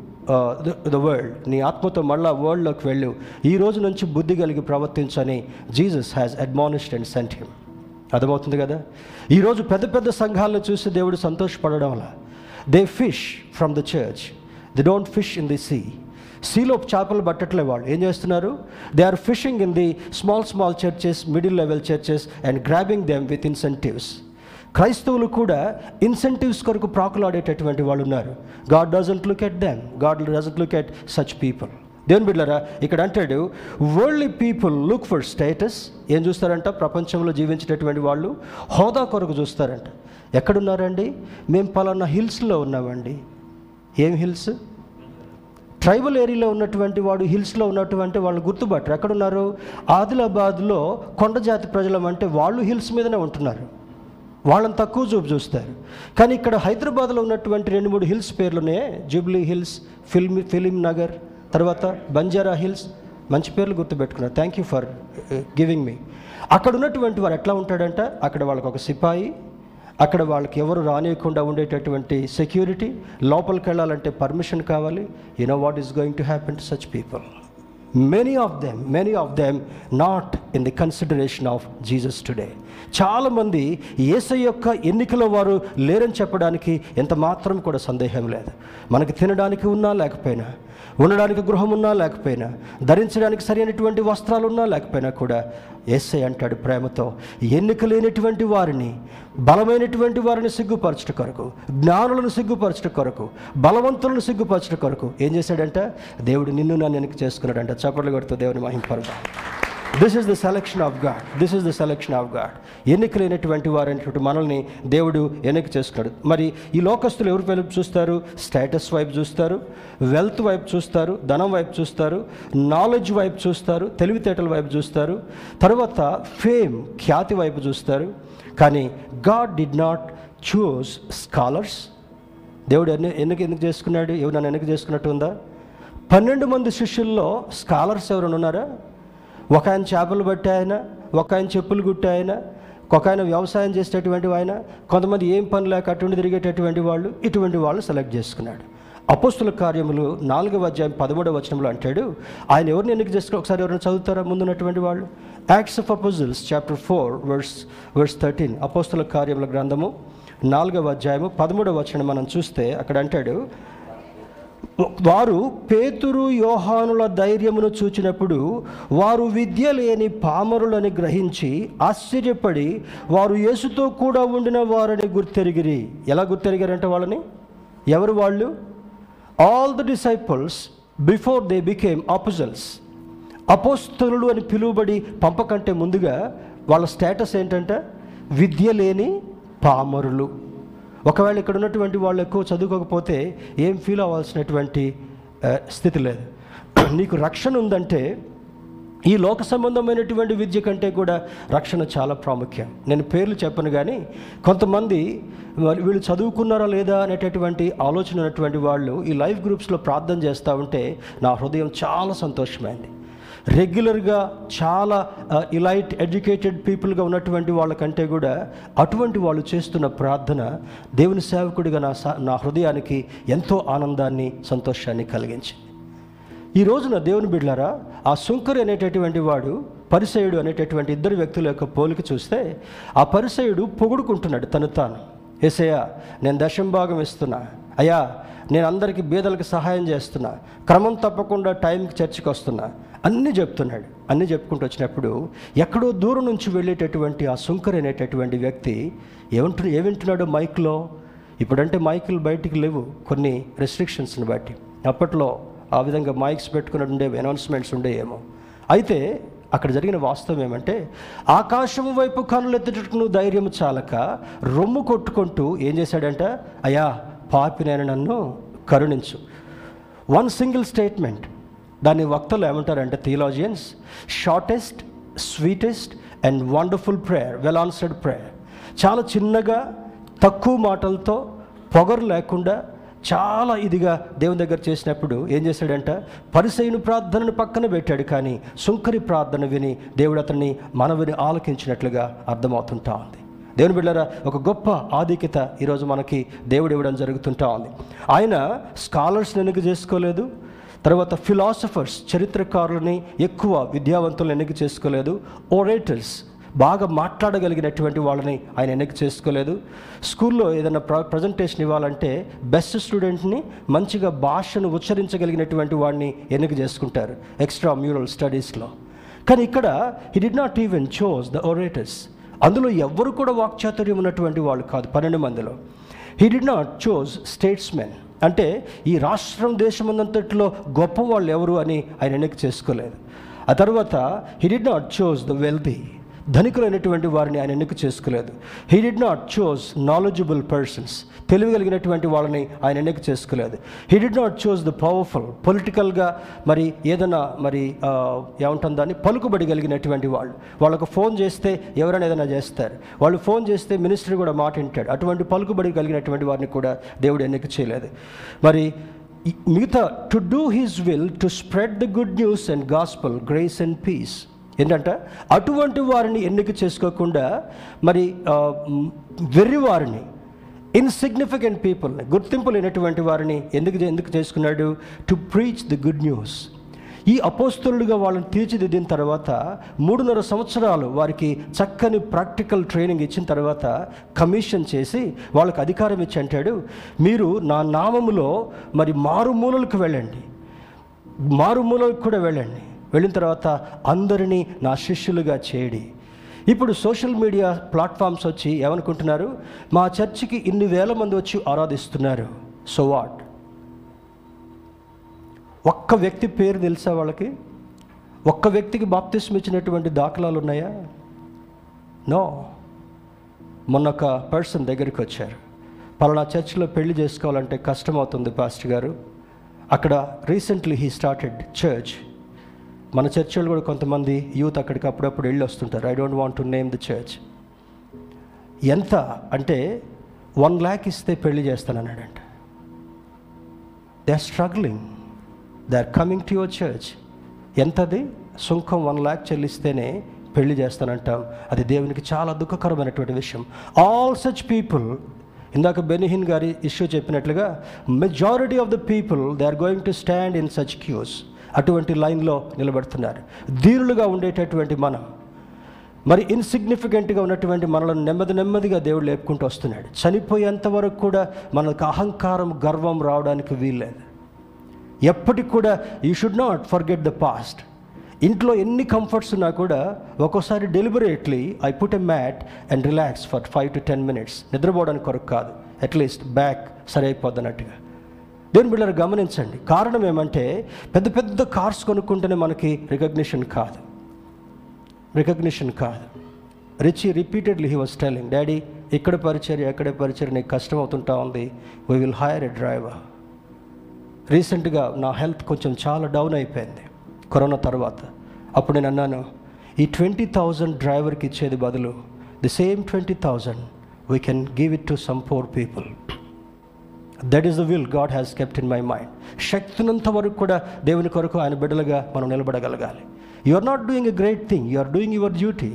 Speaker 1: the world నీ ఆత్మతో మళ్ళా వరల్డ్లోకి వెళ్ళు. ఈ రోజు నుంచి బుద్ధి కలిగి ప్రవర్తించని Jesus has admonished and sent him అర్థమవుతుంది కదా? ఈరోజు పెద్ద పెద్ద సంఘాలను చూసి దేవుడు సంతోషపడడం వల్ల they fish from the church they don't fish in the sea సీలో చేపలు పట్టట్లే వాళ్ళు. ఏం చేస్తున్నారు? They are fishing in the small small churches middle level churches and grabbing them with incentives క్రైస్తవులు కూడా ఇన్సెంటివ్స్ కొరకు ప్రాకులాడేటటువంటి వాళ్ళు ఉన్నారు. God doesn't look at them God doesn't look at such people దేవుని బిడ్డారా ఇక్కడ అంటాడు worldly people look for status ఏం చూస్తారంట? ప్రపంచంలో జీవించేటటువంటి వాళ్ళు హోదా కొరకు చూస్తారంట. ఎక్కడున్నారండి? మేము పలానా హిల్స్లో ఉన్నామండి. ఏం హిల్స్? ట్రైబల్ ఏరియాలో ఉన్నటువంటి వాడు హిల్స్లో ఉన్నటువంటి వాళ్ళు గుర్తుపట్టరు. ఎక్కడున్నారు? ఆదిలాబాద్లో కొండ జాతి ప్రజలం అంటే వాళ్ళు హిల్స్ మీదనే ఉంటున్నారు. వాళ్ళని తక్కువ చూపు చూస్తారు. కానీ ఇక్కడ హైదరాబాద్లో ఉన్నటువంటి రెండు మూడు హిల్స్ పేర్లునే జూబ్లీ హిల్స్ ఫిల్మ్ ఫిలిం నగర్ తర్వాత బంజారా హిల్స్ మంచి పేర్లు గుర్తుపెట్టుకున్నారు. Thank you for giving me అక్కడ ఉన్నటువంటి వారు ఎట్లా ఉంటాడంట? అక్కడ వాళ్ళకి ఒక సిపాయి అక్కడ వాళ్ళకి ఎవరు రానియకుండా ఉండేటటువంటి సెక్యూరిటీ లోపలికి వెళ్ళాలంటే పర్మిషన్ కావాలి. You know what is going to happen to such people many of them many of them not in the consideration of Jesus today చాలామంది ఏసై యొక్క ఎన్నికలో వారు లేరని చెప్పడానికి ఎంత మాత్రం కూడా సందేహం లేదు. మనకి తినడానికి ఉన్నా లేకపోయినా ఉండడానికి గృహం ఉన్నా లేకపోయినా ధరించడానికి సరైనటువంటి వస్త్రాలు ఉన్నా లేకపోయినా కూడా ఎస్ఐ అంటాడు ప్రేమతో ఎన్నిక లేనటువంటి వారిని బలమైనటువంటి వారిని సిగ్గుపరచట కొరకు జ్ఞానులను సిగ్గుపరచట కొరకు బలవంతులను సిగ్గుపరచట కొరకు ఏం చేశాడంట? దేవుడు నిన్ను నన్ను ఎన్నిక చేసుకున్నాడంట. చప్పట్లు కొడుతూ దేవుని మహింపరుగా this is the selection of God this is the selection of God ఎన్నికలైనటువంటి వారైనటువంటి మనల్ని దేవుడు ఎన్నిక చేసుకున్నాడు. మరి ఈ లోకస్తులు ఎవరి వైపు చూస్తారు? స్టేటస్ వైపు చూస్తారు? వెల్త్ వైపు చూస్తారు? ధనం వైపు చూస్తారు? నాలెడ్జ్ వైపు చూస్తారు? తెలివితేటల వైపు చూస్తారు? తర్వాత ఫేమ్ ఖ్యాతి వైపు చూస్తారు. కానీ God did not choose scholars. దేవుడు ఎన్ని ఎన్నిక ఎందుకు చేసుకున్నాడు? ఎవరు నన్ను ఎన్నిక చేసుకున్నట్టు ఉందా? పన్నెండు మంది శిష్యుల్లో స్కాలర్స్ ఎవరైనా ఉన్నారా? ఒక ఆయన చేపలు పట్టే ఆయన ఒక ఆయన చెప్పులు కుట్టే ఆయన ఒక ఆయన వ్యవసాయం చేసేటటువంటి ఆయన కొంతమంది ఏం పని లేక అటువంటి తిరిగేటటువంటి వాళ్ళు ఇటువంటి వాళ్ళు సెలెక్ట్ చేసుకున్నాడు. అపోస్తుల కార్యములు నాలుగవ అధ్యాయం పదమూడవ వచనంలో అంటాడు ఆయన ఎవరిని ఎన్నిక చేసుకుని ఒకసారి ఎవరైనా చదువుతారా ముందున్నటువంటి వాళ్ళు? Acts of Apostles chapter four verse verse thirteen అపోస్తుల కార్యముల గ్రంథము నాలుగవ అధ్యాయము పదమూడవ వచనం మనం చూస్తే అక్కడ అంటాడు వారు పేతురు యోహానుల ధైర్యమును చూచినప్పుడు వారు విద్య లేని పామరులని గ్రహించి ఆశ్చర్యపడి వారు యేసుతో కూడా ఉండిన వారని గుర్తెరిగిరి. ఎలా గుర్తెరిగారంటే వాళ్ళని? ఎవరు వాళ్ళు? All the disciples before they became apostles అపోస్తలుడు అని పిలువబడి పంపకంటే ముందుగా వాళ్ళ స్టేటస్ ఏంటంటే విద్య లేని పామరులు. ఒకవేళ ఇక్కడ ఉన్నటువంటి వాళ్ళు ఎక్కువ చదువుకోకపోతే ఏం ఫీల్ అవ్వాల్సినటువంటి స్థితి లేదు. (clears throat) నీకు రక్షణ ఉందంటే ఈ లోక సంబంధమైనటువంటి విద్య కంటే కూడా రక్షణ చాలా ప్రాముఖ్యం. నేను పేర్లు చెప్పను కానీ కొంతమంది వీళ్ళు చదువుకున్నారా లేదా అనేటటువంటి ఆలోచన ఉన్నటువంటి వాళ్ళు ఈ లైఫ్ గ్రూప్స్లో ప్రార్థన చేస్తూ ఉంటే నా హృదయం చాలా సంతోషమైంది. రెగ్యులర్గా చాలా ఇలైట్ ఎడ్యుకేటెడ్ పీపుల్గా ఉన్నటువంటి వాళ్ళకంటే కూడా అటువంటి వాళ్ళు చేస్తున్న ప్రార్థన దేవుని సేవకుడిగా నా నా హృదయానికి ఎంతో ఆనందాన్ని సంతోషాన్ని కలిగించింది. ఈ రోజున దేవుని బిడ్లారా ఆ శుంకరు అనేటటువంటి వాడు పరిసయుడు అనేటటువంటి ఇద్దరు వ్యక్తుల యొక్క పోలిక చూస్తే ఆ పరిసయుడు పొగుడుకుంటున్నాడు తను తాను. ఏసయ్యా నేను దశం భాగం ఇస్తున్నా అయ్యా నేను అందరికీ బీదలకు సహాయం చేస్తున్నా. క్రమం తప్పకుండా టైంకి చర్చికి వస్తున్నా అన్నీ చెప్తున్నాడు. అన్నీ చెప్పుకుంటూ వచ్చినప్పుడు ఎక్కడో దూరం నుంచి వెళ్ళేటటువంటి ఆ సుంకర్ అనేటటువంటి వ్యక్తి ఏమంటు ఏమింటున్నాడు మైక్లో? ఇప్పుడంటే మైకులు బయటికి లేవు. కొన్ని రెస్ట్రిక్షన్స్ని బట్టి. అప్పట్లో ఆ విధంగా మైక్స్ పెట్టుకుని ఉండేవి అనౌన్స్మెంట్స్ ఉండేవేమో అయితే అక్కడ జరిగిన వాస్తవం ఏమంటే ఆకాశం వైపు కనులెత్తుటకు ధైర్యం చాలక రొమ్ము కొట్టుకుంటూ ఏం చేశాడంట? అయ్యా పాపినైన నన్ను కరుణించు. వన్ సింగిల్ స్టేట్మెంట్ దాని వక్తలు ఏమంటారంటే theologians shortest sweetest and wonderful prayer well answered prayer చాలా చిన్నగా తక్కువ మాటలతో పొగరు లేకుండా చాలా ఇదిగా దేవుని దగ్గర చేసినప్పుడు ఏం చేశాడంట? పరిసైను ప్రార్థనను పక్కన పెట్టాడు కానీ సుంకరి ప్రార్థన విని దేవుడు అతన్ని మనవిని ఆలకించినట్లుగా అర్థమవుతుంటా ఉంది. దేవుని బిడ్డారా ఒక గొప్ప ఆధిక్యత ఈరోజు మనకి దేవుడు ఇవ్వడం జరుగుతుంటా ఉంది. ఆయన స్కాలర్స్ని ఎన్నిక చేసుకోలేదు తర్వాత ఫిలాసఫర్స్ చరిత్రకారులని ఎక్కువ విద్యావంతులను ఎన్నిక చేసుకోలేదు. ఓరేటర్స్ బాగా మాట్లాడగలిగినటువంటి వాళ్ళని ఆయన ఎన్నిక చేసుకోలేదు. స్కూల్లో ఏదైనా ప్ర ప్రజెంటేషన్ ఇవ్వాలంటే బెస్ట్ స్టూడెంట్ని మంచిగా భాషను ఉచ్చరించగలిగినటువంటి వాడిని ఎన్నిక చేసుకుంటారు. ఎక్స్ట్రా మ్యూరల్ స్టడీస్లో కానీ ఇక్కడ he did not even chose the orators అందులో ఎవ్వరు కూడా వాక్చాతుర్యం ఉన్నటువంటి వాళ్ళు కాదు పన్నెండు మందిలో. He did not choose statesmen అంటే ఈ రాష్ట్రం దేశమందంతట్లో గొప్ప వాళ్ళు ఎవరు అని ఆయన ఎన్నిక చేసుకోలేదు. ఆ తర్వాత he did not choose the wealthy ధనికులైనటువంటి వారిని ఆయన ఎన్నిక చేసుకోలేదు. He did not choose knowledgeable persons తెలియగలిగినటువంటి వాళ్ళని ఆయన ఎన్నిక చేసుకోలేదు. He did not choose the powerful పొలిటికల్గా మరి ఏదైనా మరి ఏమంటుంది దాన్ని పలుకుబడి కలిగినటువంటి వాళ్ళు. వాళ్ళకు ఫోన్ చేస్తే ఎవరైనా ఏదైనా చేస్తారు. వాళ్ళు ఫోన్ చేస్తే మినిస్టర్ కూడా మాట వింటాడు. అటువంటి పలుకుబడి కలిగినటువంటి వారిని కూడా దేవుడు ఎన్నిక చేయలేదు. మరి మిగతా to do his will to spread the good news and gospel grace and peace ఏంటంటే అటువంటి వారిని ఎన్నిక చేసుకోకుండా మరి వెర్రి వారిని ఇన్సిగ్నిఫికెంట్ పీపుల్ని గుర్తింపు లేనటువంటి వారిని ఎందుకు ఎందుకు చేసుకున్నాడు? To preach the good news ఈ అపోస్తులుగా వాళ్ళని తీర్చిదిద్దిన తర్వాత మూడున్నర సంవత్సరాలు వారికి చక్కని ప్రాక్టికల్ ట్రైనింగ్ ఇచ్చిన తర్వాత కమిషన్ చేసి వాళ్ళకి అధికారం ఇచ్చి అంటాడు మీరు నా నామములో మరి మారుమూలలకు వెళ్ళండి. మారుమూలకు కూడా వెళ్ళండి. వెళ్ళిన తర్వాత అందరినీ నా శిష్యులుగా చేయడి ఇప్పుడు సోషల్ మీడియా ప్లాట్ఫామ్స్ వచ్చి ఏమనుకుంటున్నారు? మా చర్చికి ఇన్ని వేల మంది వచ్చి ఆరాధిస్తున్నారు. సో వాట్ ఒక్క వ్యక్తి పేరు తెలుసా వాళ్ళకి? ఒక్క వ్యక్తికి బాప్తిస్మ ఇచ్చినటువంటి దాఖలాలు ఉన్నాయా? నో మొన్న ఒక పర్సన్ దగ్గరికి వచ్చారు. పలానా చర్చిలో పెళ్ళి చేసుకోవాలంటే కష్టం అవుతుంది పాస్టర్ గారు. అక్కడ రీసెంట్లీ హీ స్టార్టెడ్ చర్చ్. మన చర్చిలో కూడా కొంతమంది యూత్ అక్కడికి అప్పుడప్పుడు వెళ్ళి వస్తుంటారు. I don't want to name the church ఎంత అంటే వన్ ల్యాక్ ఇస్తే పెళ్ళి చేస్తానన్నాడంట. They are struggling they are coming to your church ఎంతది? సుంకం వన్ ల్యాక్ చెల్లిస్తేనే పెళ్ళి చేస్తానంటాం అది దేవునికి చాలా దుఃఖకరమైనటువంటి విషయం. ఆల్ సచ్ పీపుల్ ఇందాక బెనిహిన్ గారి ఇష్యూ చెప్పినట్లుగా majority of the people they are going to stand in such queues అటువంటి లైన్లో నిలబెడుతున్నారు. ధీరులుగా ఉండేటటువంటి మనం మరి ఇన్సిగ్నిఫికెంట్గా ఉన్నటువంటి మనలను నెమ్మది నెమ్మదిగా దేవుడు లేపుకుంటూ వస్తున్నాడు. చనిపోయేంత వరకు కూడా మనకు అహంకారం గర్వం రావడానికి వీల్లేదు. ఎప్పటికి కూడా you should not forget the past ఇంట్లో ఎన్ని కంఫర్ట్స్ ఉన్నా కూడా ఒక్కోసారి deliberately I put a mat and relax for five to ten minutes నిద్రపోవడానికి కొరకు కాదు. అట్లీస్ట్ బ్యాక్ సరి అయిపోద్ది అన్నట్టుగా దేని గమనించండి. కారణం ఏమంటే పెద్ద పెద్ద కార్స్ కొనుక్కుంటేనే మనకి రికగ్నిషన్ కాదు. రికగ్నిషన్ కాదు. Richie repeatedly he was telling daddy ఇక్కడ పరిచర్య ఎక్కడ పరిచర్య నీకు కష్టం అవుతుంటా ఉంది. We will hire a driver రీసెంట్గా నా హెల్త్ కొంచెం చాలా డౌన్ అయిపోయింది. కరోనా తర్వాత. అప్పుడు నేను అన్నాను ఈ ట్వంటీ థౌజండ్ డ్రైవర్కి ఇచ్చేది బదులు the same twenty thousand we can give it to some poor people that is the will God has kept in my mind శక్తినంత వరకు కూడా దేవుని కొరకు ఆయన బిడ్డలుగా మనం నిలబడగలగాలి. You are not doing a great thing you are doing your duty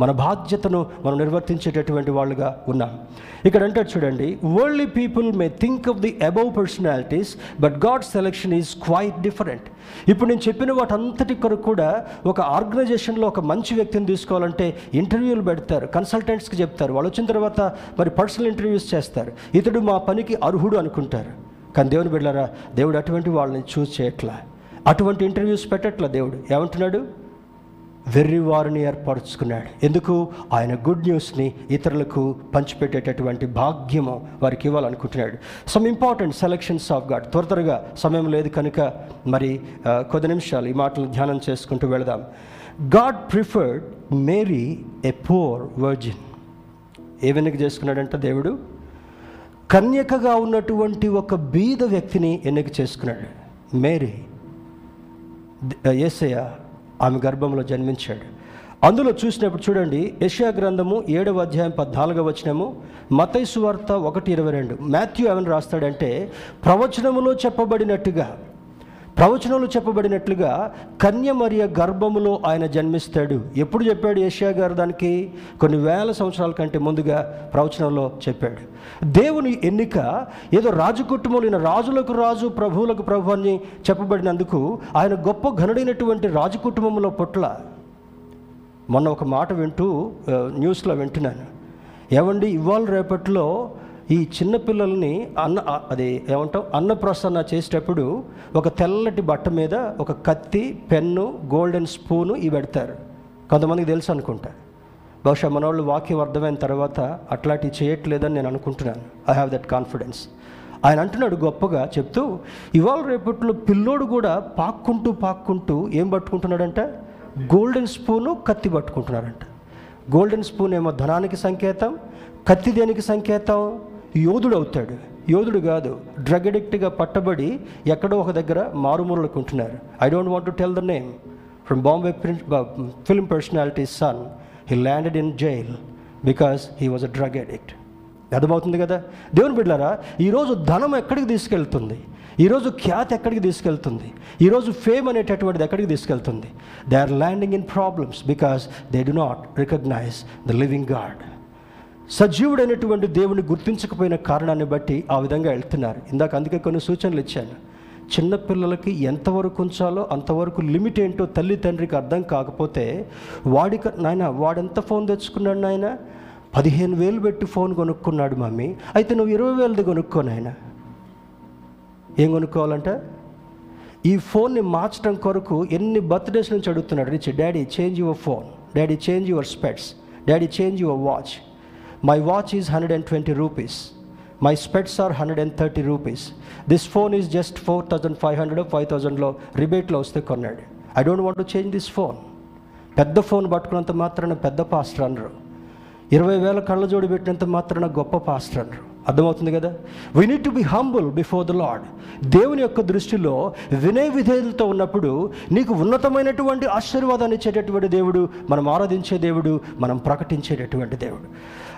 Speaker 1: మన బాధ్యతను మనం నిర్వర్తించేటటువంటి వాళ్ళుగా ఉన్నాం. ఇక్కడ అంటాడు చూడండి worldly people may think of the above personalities but God selection is quite different ఇప్పుడు నేను చెప్పిన వాటంతటి కొరకు కూడా ఒక ఆర్గనైజేషన్లో ఒక మంచి వ్యక్తిని తీసుకోవాలంటే ఇంటర్వ్యూలు పెడతారు కన్సల్టెంట్స్కి చెప్తారు. వాళ్ళు వచ్చిన తర్వాత మరి పర్సనల్ ఇంటర్వ్యూస్ చేస్తారు. ఇతడు మా పనికి అర్హుడు అనుకుంటారు. కానీ దేవుని బిడ్డారా దేవుడు అటువంటి వాళ్ళని చూస్ చేయట్లా అటువంటి ఇంటర్వ్యూస్ పెట్టట్ల దేవుడు? ఏమంటున్నాడు? వెర్రి వారిని ఏర్పరచుకున్నాడు. ఎందుకు? ఆయన గుడ్ న్యూస్ని ఇతరులకు పంచిపెట్టేటటువంటి భాగ్యము వారికి ఇవ్వాలనుకుంటున్నాడు. Some important selections of God త్వర త్వరగా సమయం లేదు కనుక మరి కొద్ది నిమిషాలు ఈ మాటలు ధ్యానం చేసుకుంటూ వెళదాం. God preferred Mary a poor virgin ఏ వెనుక చేసుకున్నాడంట దేవుడు? కన్యకగా ఉన్నటువంటి ఒక బీద వ్యక్తిని ఎన్నిక చేసుకున్నాడు. మేరీ ఏసయ్య ఆమె గర్భంలో జన్మించాడు. అందులో చూసినప్పుడు చూడండి ఏషియా గ్రంథము ఏడవ అధ్యాయం పద్నాలుగవ వచనము మతైసు వార్త ఒకటి ఇరవై రెండు. మాథ్యూ ఏమని రాస్తాడంటే ప్రవచనములో చెప్పబడినట్టుగా ప్రవచనంలో చెప్పబడినట్లుగా కన్య మరియ గర్భములో ఆయన జన్మిస్తాడు. ఎప్పుడు చెప్పాడు ఏషియా గారు దానికి? కొన్ని వేల సంవత్సరాల కంటే ముందుగా ప్రవచనంలో చెప్పాడు. దేవుని ఎన్నిక ఏదో రాజు కుటుంబంలో రాజులకు రాజు ప్రభువులకు ప్రభు అని చెప్పబడినందుకు ఆయన గొప్ప ఘనుడైనటువంటి రాజు కుటుంబంలో పొట్ల మొన్న ఒక మాట వింటూ న్యూస్లో వింటున్నాను. ఏమండి ఇవాళ రేపట్లో ఈ చిన్నపిల్లల్ని అన్న అది ఏమంటాం అన్నప్రసన్న చేసేటప్పుడు ఒక తెల్లటి బట్ట మీద ఒక కత్తి పెన్ను గోల్డెన్ స్పూను ఇవి పెడతారు. కొంతమందికి తెలుసు అనుకుంటా. బహుశా మనవాళ్ళు వాక్యం అర్థమైన తర్వాత అట్లాంటివి చేయట్లేదని నేను అనుకుంటున్నాను. ఐ హ్యావ్ దట్ కాన్ఫిడెన్స్ ఆయన అంటున్నాడు గొప్పగా చెప్తూ ఇవాళ రేపట్లో పిల్లోడు కూడా పాక్కుంటూ పాక్కుంటూ ఏం పట్టుకుంటున్నాడంట? గోల్డెన్ స్పూను కత్తి పట్టుకుంటున్నాడంట. గోల్డెన్ స్పూన్ ఏమో ధనానికి సంకేతం కత్తి దేనికి సంకేతం? యోధుడు అవుతాడు. యోధుడు కాదు డ్రగ్ అడిక్ట్గా పట్టబడి ఎక్కడో ఒక దగ్గర మారుమూలకు ఉంటున్నారు I don't want to tell the name from Bombay film personality son he landed in jail because he was a drug addict అర్థమవుతుంది కదా? దేవుని బిడ్డారా ఈరోజు ధనం ఎక్కడికి తీసుకెళ్తుంది? ఈరోజు ఖ్యాతి ఎక్కడికి తీసుకెళ్తుంది? ఈరోజు ఫేమ్ అనేటటువంటిది ఎక్కడికి తీసుకెళ్తుంది? They are landing in problems because they do not recognize the living God సజీవుడైనటువంటి దేవుని గుర్తించకపోయిన కారణాన్ని బట్టి ఆ విధంగా వెళ్తున్నారు. ఇందాక అందుకే కొన్ని సూచనలు ఇచ్చాను. చిన్నపిల్లలకి ఎంతవరకు ఉంచాలో అంతవరకు లిమిట్ ఏంటో తల్లి తండ్రికి అర్థం కాకపోతే వాడిక నాయన వాడెంత ఫోన్ తెచ్చుకున్నాడు నాయన? పదిహేను వేలు పెట్టి ఫోన్ కొనుక్కున్నాడు మమ్మీ. అయితే నువ్వు ఇరవై వేలది కొనుక్కో నాయన. ఏం కొనుక్కోవాలంట? ఈ ఫోన్ని మార్చడం కొరకు ఎన్ని బర్త్డేస్ నుంచి అడుగుతున్నాడు. Rich daddy change your phone. Daddy change your specs. Daddy change your watch. My watch is hundred and twenty rupees my specs are hundred and thirty rupees this phone is just four thousand five hundred five థౌజండ్లో రిబేట్లో వస్తే కొన్నాడు. I don't want to change this phone పెద్ద ఫోన్ పట్టుకున్నంత మాత్రాన పెద్ద పాస్టర్ అనరు. ఇరవై వేల కళ్ళ జోడి పెట్టినంత మాత్రాన గొప్ప పాస్టర్ అనరు. అర్థమవుతుంది కదా? We need to be humble before the Lord దేవుని యొక్క దృష్టిలో వినయ విధేయులతో ఉన్నప్పుడు నీకు ఉన్నతమైనటువంటి ఆశీర్వాదాన్ని ఇచ్చేటటువంటి దేవుడు మనం ఆరాధించే దేవుడు మనం ప్రకటించేటటువంటి దేవుడు.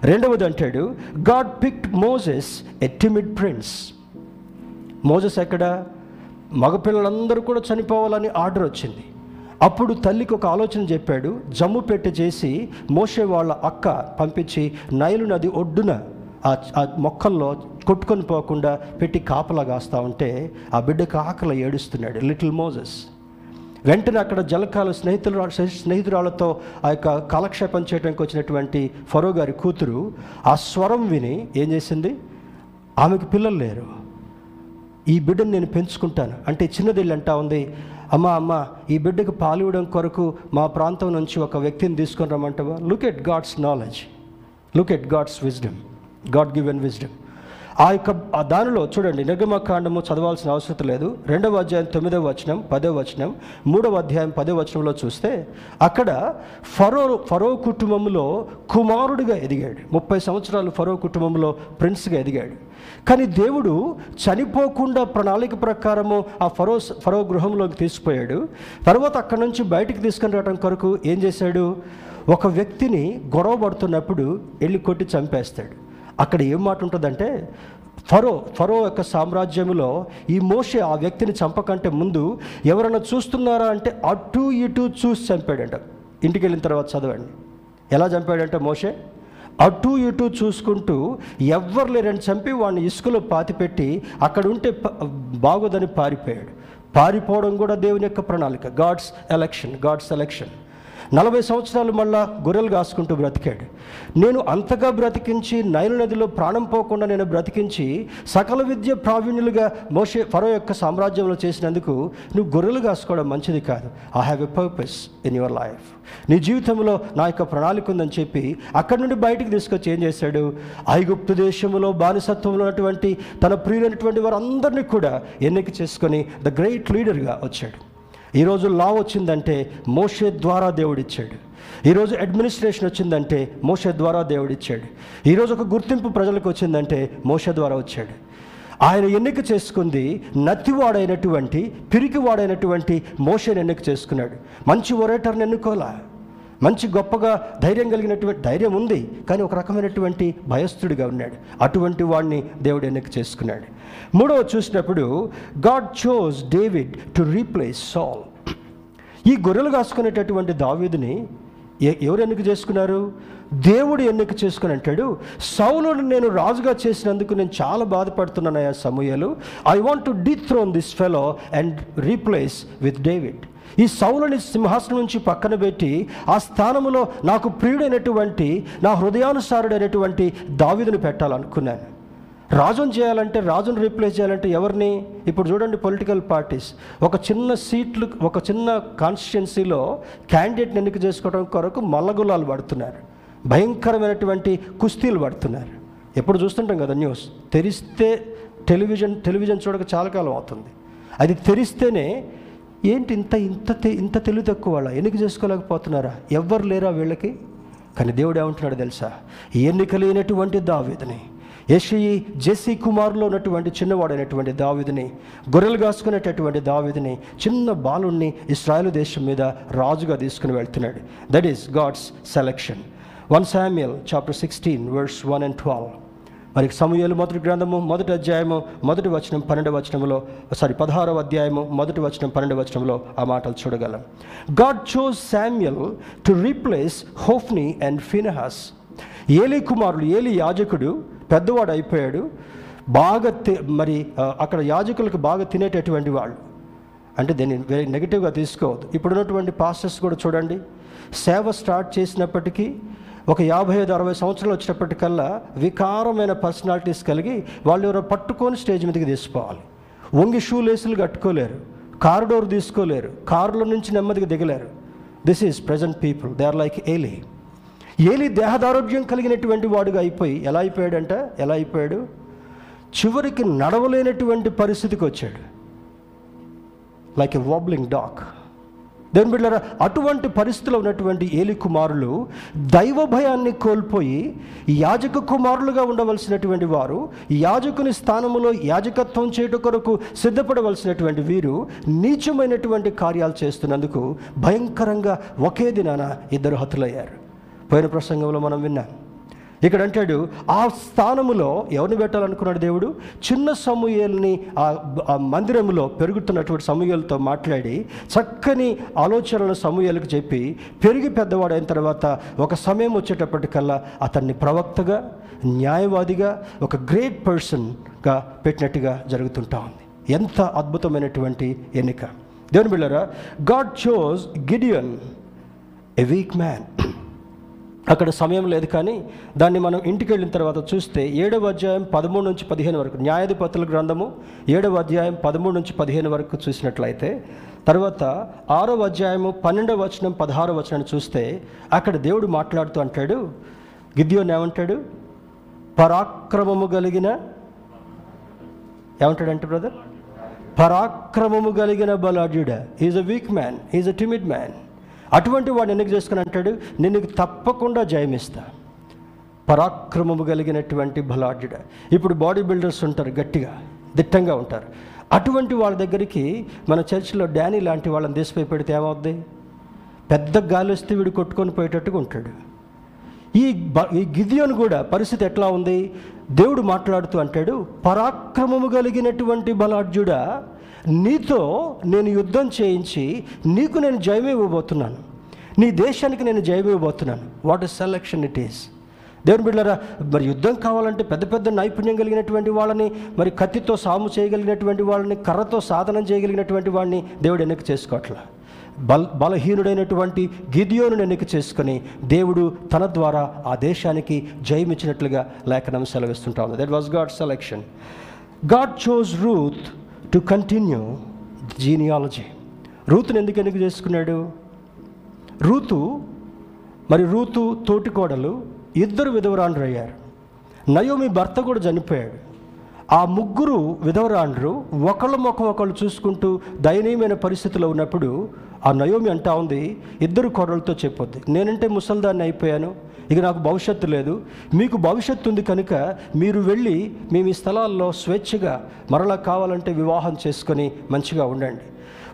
Speaker 1: రెండవది అంటాడు God picked Moses a timid prince Moses ఎక్కడ? మగపిల్లలందరూ కూడా చనిపోవాలని ఆర్డర్ వచ్చింది. అప్పుడు తల్లికి ఒక ఆలోచన చెప్పాడు జమ్ము పెట్టి చేసి మోసే వాళ్ళ అక్క పంపించి నైలు నది ఒడ్డున ఆ మొక్కల్లో కొట్టుకొని పోకుండా పెట్టి కాపలా కాస్తా ఉంటే ఆ బిడ్డకు ఆకలి ఏడుస్తున్నాడు లిటిల్ మోజెస్. వెంటనే అక్కడ జలకాల స్నేహితులు స్నేహితురాలతో ఆ యొక్క కాలక్షేపం చేయడానికి వచ్చినటువంటి ఫరో గారి కూతురు ఆ స్వరం విని ఏం చేసింది? ఆమెకు పిల్లలు లేరు. ఈ బిడ్డను నేను పెంచుకుంటాను. అంటే చిన్నదిల్లు అంటా ఉంది. అమ్మ అమ్మ ఈ బిడ్డకు పాలివ్వడం కొరకు మా ప్రాంతం నుంచి ఒక వ్యక్తిని తీసుకొని రమ్మంటావా? Look at God's knowledge look at God's wisdom God given wisdom ఆ యొక్క దానిలో చూడండి నిర్గమకాండము చదవాల్సిన అవసరం లేదు. రెండవ అధ్యాయం తొమ్మిదవ వచనం పదవ వచనం మూడవ అధ్యాయం పదవ వచనంలో చూస్తే అక్కడ ఫరో ఫరో కుటుంబంలో కుమారుడిగా ఎదిగాడు. ముప్పై సంవత్సరాలు ఫరో కుటుంబంలో ప్రిన్స్గా ఎదిగాడు. కానీ దేవుడు చనిపోకుండా ప్రణాళిక ప్రకారము ఆ ఫరో ఫరో గృహంలోకి తీసుకుపోయాడు. తర్వాత అక్కడ నుంచి బయటికి తీసుకుని రావడం కొరకు ఏం చేశాడు? ఒక వ్యక్తిని గొడవ పడుతున్నప్పుడు వెళ్ళి కొట్టి చంపేస్తాడు. అక్కడ ఏం మాట ఉంటుందంటే ఫరో ఫరో యొక్క సామ్రాజ్యంలో ఈ మోషే ఆ వ్యక్తిని చంపకంటే ముందు ఎవరైనా చూస్తున్నారా అంటే అటు ఇటు చూసి చంపాడంట. ఇంటికి వెళ్ళిన తర్వాత చదవండి. ఎలా చంపాడంటే మోషే? అటు ఇటు చూసుకుంటూ ఎవ్వరు లేరని చంపి వాడిని ఇసుకలో పాతిపెట్టి అక్కడ ఉంటే బాగోదని పారిపోయాడు. పారిపోవడం కూడా దేవుని యొక్క ప్రణాళిక. గాడ్స్ ఎలక్షన్ గాడ్స్ ఎలక్షన్ నలభై సంవత్సరాలు మళ్ళా గొర్రెలు కాసుకుంటూ బ్రతికాడు. నేను అంతగా బ్రతికించి నైలు నదిలో ప్రాణం పోకుండా నేను బ్రతికించి సకల విద్య ప్రావీణ్యులుగా మోషే ఫరో యొక్క సామ్రాజ్యంలో చేసినందుకు నువ్వు గొర్రెలు కాసుకోవడం మంచిది కాదు. I have a purpose in your life నీ జీవితంలో నా యొక్క ప్రణాళిక ఉందని చెప్పి అక్కడి నుండి బయటికి తీసుకొచ్చి ఏం చేశాడు? ఐగుప్తు దేశంలో బానిసత్వంలో ఉన్నటువంటి తన ప్రియులైనటువంటి వారందరినీ కూడా ఎన్నిక చేసుకొని ద గ్రేట్ లీడర్గా వచ్చాడు. ఈరోజు లా వచ్చిందంటే మోషే ద్వారా దేవుడిచ్చాడు. ఈరోజు అడ్మినిస్ట్రేషన్ వచ్చిందంటే మోషే ద్వారా దేవుడిచ్చాడు. ఈరోజు ఒక గుర్తింపు ప్రజలకు వచ్చిందంటే మోషే ద్వారా వచ్చాడు. ఆయన ఎన్నిక చేసుకుంది నత్తివాడైనటువంటి పిరికివాడైనటువంటి మోషేని ఎన్నిక చేసుకున్నాడు. మంచి ఒరేటర్ని ఎన్నుకోలా మంచి గొప్పగా ధైర్యం కలిగినటువంటి ధైర్యం ఉంది కానీ ఒక రకమైనటువంటి భయస్థుడిగా ఉన్నాడు. అటువంటి వాడిని దేవుడు ఎన్నిక చేసుకున్నాడు. మూడవ చూసినప్పుడు God chose David to replace Saul ఈ గొర్రెలు కాసుకునేటటువంటి దావీదుని ఎ- ఎవరు ఎన్నిక చేసుకున్నారు? దేవుడు ఎన్నిక చేసుకుని అంటాడు సౌలును నేను రాజుగా చేసినందుకు నేను చాలా బాధపడుతున్నానయ్యా సమూహలు I want to dethrone this fellow and replace with David ఈ సౌలని సింహాసనం నుంచి పక్కన పెట్టి ఆ స్థానంలో నాకు ప్రియుడైనటువంటి నా హృదయానుసారుడైనటువంటి దావిదుని పెట్టాలనుకున్నాను. రాజును చేయాలంటే రాజును రీప్లేస్ చేయాలంటే ఎవరిని? ఇప్పుడు చూడండి పొలిటికల్ పార్టీస్ ఒక చిన్న సీట్లు ఒక చిన్న కాన్స్టిట్యున్సీలో క్యాండిడేట్ని ఎన్నిక చేసుకోవడం కొరకు మల్లగులాలు పడుతున్నారు. భయంకరమైనటువంటి కుస్తీలు పడుతున్నారు. ఎప్పుడు చూస్తుంటాం కదా న్యూస్ తెరిస్తే టెలివిజన్ టెలివిజన్ చూడక చాలా కాలం అవుతుంది. అది తెరిస్తేనే ఏంటి ఇంత ఇంత ఇంత తెలివి తక్కువ వాళ్ళ? ఎన్నిక చేసుకోలేకపోతున్నారా? ఎవ్వరు లేరా వీళ్ళకి? కానీ దేవుడు ఏమంటున్నాడు తెలుసా? ఎన్నిక లేనటువంటి దావేదని యషయి జెస్సీ కుమారులో ఉన్నటువంటి చిన్నవాడైనటువంటి దావిదిని గొర్రెలు కాసుకునేటటువంటి దావిదిని చిన్న బాలుణ్ణి ఇస్రాయేల్ దేశం మీద రాజుగా తీసుకుని వెళ్తున్నాడు. That is God's selection one Samuel chapter sixteen verse one and twelve మరి సమూహలు మొదటి గ్రంథము మొదటి అధ్యాయము మొదటి వచనం పన్నెండు వచనంలో సారీ పదహారవ అధ్యాయము మొదటి వచనం పన్నెండు వచనంలో ఆ మాటలు చూడగలం. God chose Samuel to replace Hophni and Phinehas Eli కుమారుడు ఏలి యాజకుడు పెద్దవాడు అయిపోయాడు. బాగా మరి అక్కడ యాజకులకు బాగా తినేటటువంటి వాళ్ళు. అంటే దీన్ని వెరీ నెగిటివ్గా తీసుకోవద్దు. ఇప్పుడున్నటువంటి పాస్టర్స్ కూడా చూడండి. సేవ స్టార్ట్ చేసినప్పటికీ ఒక యాభై ఐదు అరవై సంవత్సరాలు వచ్చినప్పటికల్లా వికారమైన పర్సనాలిటీస్ కలిగి వాళ్ళు ఎవరో పట్టుకొని స్టేజ్ మీదకి తీసుకోవాలి వంగి షూ లేసులు కట్టుకోలేరు. కారిడోర్ తీసుకోలేరు. కారులో నుంచి నెమ్మదిగా దిగలేరు. This is present people they are like Eli Eli దేహదారోగ్యం కలిగినటువంటి వాడుగా అయిపోయి ఎలా అయిపోయాడంట? ఎలా అయిపోయాడు? చివరికి నడవలేనటువంటి పరిస్థితికి వచ్చాడు. లైక్ ఎ వాబ్లింగ్ డాక్ దేవుని బిడ్డలారా అటువంటి పరిస్థితిలో ఉన్నటువంటి ఏలి కుమారులు దైవ భయాన్ని కోల్పోయి యాజక కుమారులుగా ఉండవలసినటువంటి వారు యాజకుని స్థానములో యాజకత్వం చేయట కొరకు సిద్ధపడవలసినటువంటి వీరు నీచమైనటువంటి కార్యాలు చేస్తున్నందుకు భయంకరంగా ఒకే దినాన ఇద్దరు హతులయ్యారు. పోయిన ప్రసంగంలో మనం విన్నాం. ఇక్కడ అంటాడు ఆ స్థానములో ఎవరిని పెట్టాలనుకున్నాడు దేవుడు? చిన్న సమూహల్ని ఆ ఆ మందిరంలో పెరుగుతున్నటువంటి సమూహలతో మాట్లాడి చక్కని ఆలోచనలను సమూహాలకు చెప్పి పెరిగి పెద్దవాడైన తర్వాత ఒక సమయం వచ్చేటప్పటికల్లా అతన్ని ప్రవక్తగా న్యాయవాదిగా ఒక గ్రేట్ పర్సన్గా పెట్టినట్టుగా జరుగుతుంటా ఉంది. ఎంత అద్భుతమైనటువంటి ఎన్నిక. దేవుని బిళ్ళరా God chose Gideon a weak man అక్కడ సమయం లేదు కానీ దాన్ని మనం ఇంటికి వెళ్ళిన తర్వాత చూస్తే ఏడవ అధ్యాయం పదమూడు నుంచి పదిహేను వరకు న్యాయాధిపతుల గ్రంథము ఏడవ అధ్యాయం పదమూడు నుంచి పదిహేను వరకు చూసినట్లయితే తర్వాత ఆరవ అధ్యాయము పన్నెండవ వచనం పదహారో వచనాన్ని చూస్తే అక్కడ దేవుడు మాట్లాడుతూ అంటాడు గిద్యోన్ ఏమంటాడు? పరాక్రమము కలిగిన ఏమంటాడంటే బ్రదర్? పరాక్రమము కలిగిన బలాఢ్యుడ. Is a weak man is a timid man అటువంటి వాడు ఎన్నిక చేసుకుని అంటాడు? నేను తప్పకుండా జయమిస్తా. పరాక్రమము కలిగినటువంటి బలాఢ్యుడ. ఇప్పుడు బాడీ బిల్డర్స్ ఉంటారు గట్టిగా దిట్టంగా ఉంటారు. అటువంటి వాళ్ళ దగ్గరికి మన చర్చిలో డానీ లాంటి వాళ్ళని తీసిపోయి పెడితే ఏమవుద్ది? పెద్ద గాలి వస్తే వీడు కొట్టుకొని పోయేటట్టుగా ఉంటాడు. ఈ బ- ఈ గిదియోను కూడా పరిస్థితి ఎట్లా ఉంది? దేవుడు మాట్లాడుతూ అంటాడు పరాక్రమము కలిగినటువంటి బలాఢ్యుడా నీతో నేను యుద్ధం చేయించి నీకు నేను జయం ఇవ్వబోతున్నాను. నీ దేశానికి నేను జయం ఇవ్వబోతున్నాను. What is selection it is దేవుని బిడ్డరా మరి యుద్ధం కావాలంటే పెద్ద పెద్ద నైపుణ్యం కలిగినటువంటి వాళ్ళని మరి కత్తితో సాము చేయగలిగినటువంటి వాళ్ళని కర్రతో సాధనం చేయగలిగినటువంటి వాడిని దేవుడు ఎన్నిక చేసుకోవట్లా? బల్ బలహీనుడైనటువంటి గిదియోను ఎన్నిక చేసుకొని దేవుడు తన ద్వారా ఆ దేశానికి జయమిచ్చినట్లుగా లేఖనం సెలవిస్తుంటా ఉంది. That was God selection God chose Ruth to continue genealogy రూతుని ఎందుకు ఎందుకు చేసుకున్నాడు? రూతు మరి రూతు తోటికోడలు ఇద్దరు విధవరాండ్రు అయ్యారు నయోమి భర్త కూడా చనిపోయాడు. ఆ ముగ్గురు విధవరాండ్రు ఒకళ్ళ ముఖం ఒకళ్ళు చూసుకుంటూ దయనీయమైన పరిస్థితిలో ఉన్నప్పుడు ఆ నయోమి అంటా ఉంది ఇద్దరు కోడలతో చెప్పొద్ది. నేనంటే ముసల్దాన్ని అయిపోయాను. ఇక నాకు భవిష్యత్తు లేదు. మీకు భవిష్యత్తు ఉంది కనుక మీరు వెళ్ళి మేము ఈ స్థలాల్లో స్వేచ్ఛగా మరలా కావాలంటే వివాహం చేసుకొని మంచిగా ఉండండి.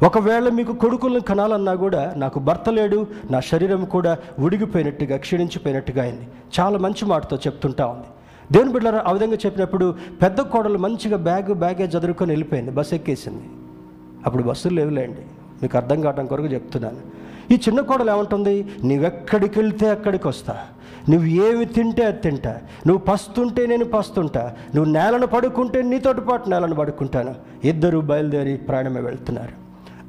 Speaker 1: ఒకవేళ మీకు కొడుకులను కనాలన్నా కూడా నాకు భర్త లేడు నా శరీరం కూడా ఉడిగిపోయినట్టుగా క్షీణించిపోయినట్టుగా అయింది. చాలా మంచి మాటతో చెప్తుంటా ఉంది. దేవుని బిడ్డలారా ఆ విధంగా చెప్పినప్పుడు పెద్ద కోడలు మంచిగా బ్యాగ్ బ్యాగే చదువుకొని వెళ్ళిపోయింది. బస్సు ఎక్కేసింది. అప్పుడు బస్సులు లేవులేండి. మీకు అర్థం కావడం కొరకు చెప్తున్నాను. ఈ చిన్న కోడలు ఏమంటుంది? నీవెక్కడికి వెళ్తే అక్కడికి వస్తా నువ్వు ఏమి తింటే అది తింటా. నువ్వు పస్తుంటే నేను పస్తుంటా. నువ్వు నేలను పడుకుంటే నీతోటి పాటు నేలను పడుకుంటాను. ఇద్దరు బయలుదేరి ప్రయాణమే వెళ్తున్నారు.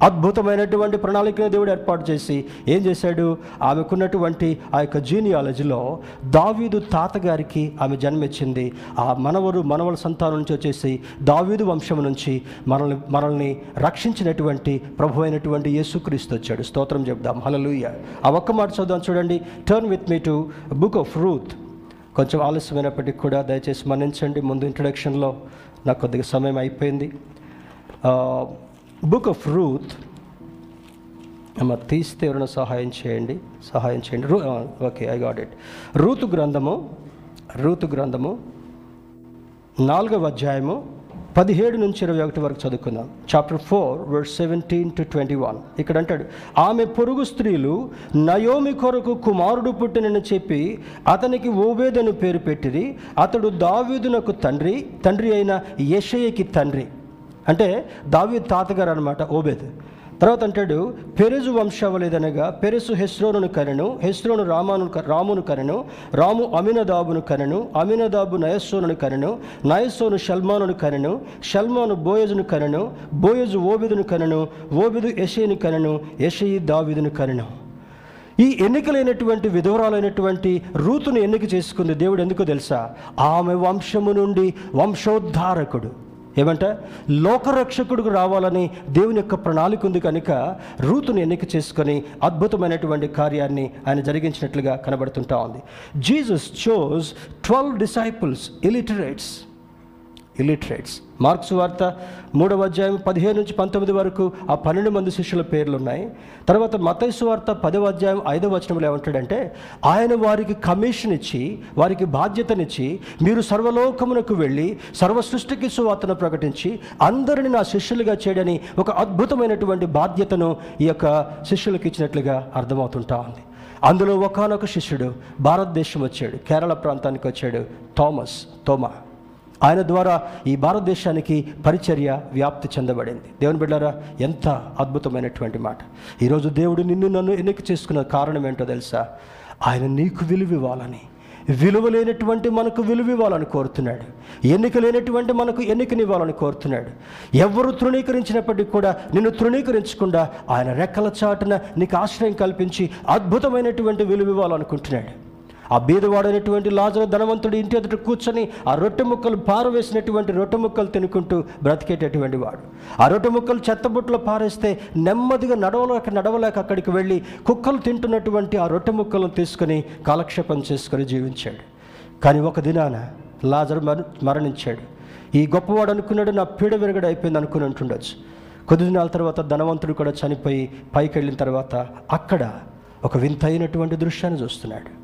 Speaker 1: అద్భుతమైనటువంటి ప్రణాళికను దేవుడు ఏర్పాటు చేసి ఏం చేశాడు? ఆమెకున్నటువంటి ఆ యొక్క జీనియాలజీలో దావీదు తాతగారికి ఆమె జన్మించింది. ఆ మనవరు మనవల సంతానం నుంచి వచ్చేసి దావీదు వంశం నుంచి మనల్ని మనల్ని రక్షించినటువంటి ప్రభు అయినటువంటి యేసుక్రీస్తు వచ్చాడు. స్తోత్రం చెప్దాం. హలలుయ ఆ ఒక్క మాట చదువు చూడండి. Turn with me to book of Ruth కొంచెం ఆలస్యమైనప్పటికీ కూడా దయచేసి మన్నించండి. ముందు ఇంట్రడక్షన్లో నాకు కొద్దిగా సమయం అయిపోయింది. Book of Ruth. అమ్మ తీస్తే ఎవరైనా సహాయం చేయండి సహాయం చేయండి. రూ okay I got it. Ruth గ్రంథము రూతు గ్రంథము నాలుగవ అధ్యాయము పదిహేడు నుంచి ఇరవై ఒకటి వరకు చదువుకుందాం. Chapter four word seventeen to twenty one ఇక్కడ అంటాడు ఆమె పొరుగు స్త్రీలు నయోమి కొరకు కుమారుడు పుట్టినని చెప్పి అతనికి ఓబేదని పేరు పెట్టిరి. అతడు దావీదునకు తండ్రి తండ్రి అయిన యషయ్యకి తండ్రి. అంటే దావీద్ తాతగారు అనమాట ఓబేద్. తర్వాత అంటాడు పెరుజు వంశావళిదనగా పెరుసు హెస్రోను కనెను హెస్రోను రామాను రామును కనెను రాము అమినదాబును కనెను అమినదాబు నయస్సోను కనెను నయస్సోను షల్మానును కనెను షల్మాను బోయజును కనెను బోయజు ఓబిదును కనెను ఓబిదు యషయిని కనెను యషయి దావిదును కనెను. ఈ ఎన్నికలైనటువంటి విధవరాలైనటువంటి రూతును ఎన్నిక చేసుకుంది దేవుడు ఎందుకో తెలుసా? ఆమె వంశము నుండి వంశోద్ధారకుడు. ఏమంటే లోకరక్షకుడికి రావాలని దేవుని యొక్క ప్రణాళిక ఉంది కనుక రూతుని ఎన్నిక చేసుకొని అద్భుతమైనటువంటి కార్యాన్ని ఆయన జరిగించినట్లుగా కనబడుతుంటా ఉంది. Jesus chose twelve disciples illiterates illiterates Mark's వార్త మూడవ అధ్యాయం పదిహేను నుంచి పంతొమ్మిది వరకు ఆ పన్నెండు మంది శిష్యుల పేర్లు ఉన్నాయి తర్వాత మతైసు వార్త పదవ అధ్యాయం ఐదవ వచనంలో ఏమంటాడంటే ఆయన వారికి కమిషన్ ఇచ్చి వారికి బాధ్యతనిచ్చి మీరు సర్వలోకమునకు వెళ్ళి సర్వ సృష్టికి సువార్తను ప్రకటించి అందరిని నా శిష్యులుగా చేయడని ఒక అద్భుతమైనటువంటి బాధ్యతను ఈ యొక్క శిష్యులకు ఇచ్చినట్లుగా అర్థమవుతుంటా ఉంది. అందులో ఒకనొక శిష్యుడు భారతదేశం వచ్చాడు. కేరళ ప్రాంతానికి వచ్చాడు. థామస్ తోమా. ఆయన ద్వారా ఈ భారతదేశానికి పరిచర్య వ్యాప్తి చెందబడింది. దేవుని బిడ్డారా ఎంత అద్భుతమైనటువంటి మాట. ఈరోజు దేవుడు నిన్ను నన్ను ఎన్నిక చేసుకున్న కారణం ఏంటో తెలుసా? ఆయన నీకు విలువ ఇవ్వాలని విలువ లేనటువంటి మనకు విలువ ఇవ్వాలని కోరుతున్నాడు. ఎన్నిక లేనటువంటి మనకు ఎన్నికనివ్వాలని కోరుతున్నాడు. ఎవరు తృణీకరించినప్పటికీ కూడా నిన్ను తృణీకరించకుండా ఆయన రెక్కల చాటున నీకు ఆశ్రయం కల్పించి అద్భుతమైనటువంటి విలువ ఇవ్వాలనుకుంటున్నాడు. ఆ బీదవాడైనటువంటి లాజరు ధనవంతుడు ఇంటి ఎదుట కూర్చొని ఆ రొట్టె ముక్కలు పారవేసినటువంటి రొట్టె ముక్కలు తినుకుంటూ బ్రతికేటటువంటి వాడు. ఆ రొట్టె ముక్కలు చెత్తబుట్టలో పారేస్తే నెమ్మదిగా నడవలేక నడవలేక అక్కడికి వెళ్ళి కుక్కలు తింటున్నటువంటి ఆ రొట్టె ముక్కలను తీసుకొని కాలక్షేపం చేసుకొని జీవించాడు. కానీ ఒక దినాన లాజరు మర మరణించాడు. ఈ గొప్పవాడు అనుకున్నాడు నా పీడ విరగడ అయిపోయింది అనుకుని ఉంటుండొచ్చు. కొద్ది దినాల తర్వాత ధనవంతుడు కూడా చనిపోయి పైకి వెళ్ళిన తర్వాత అక్కడ ఒక వింతైనటువంటి దృశ్యాన్ని చూస్తున్నాడు.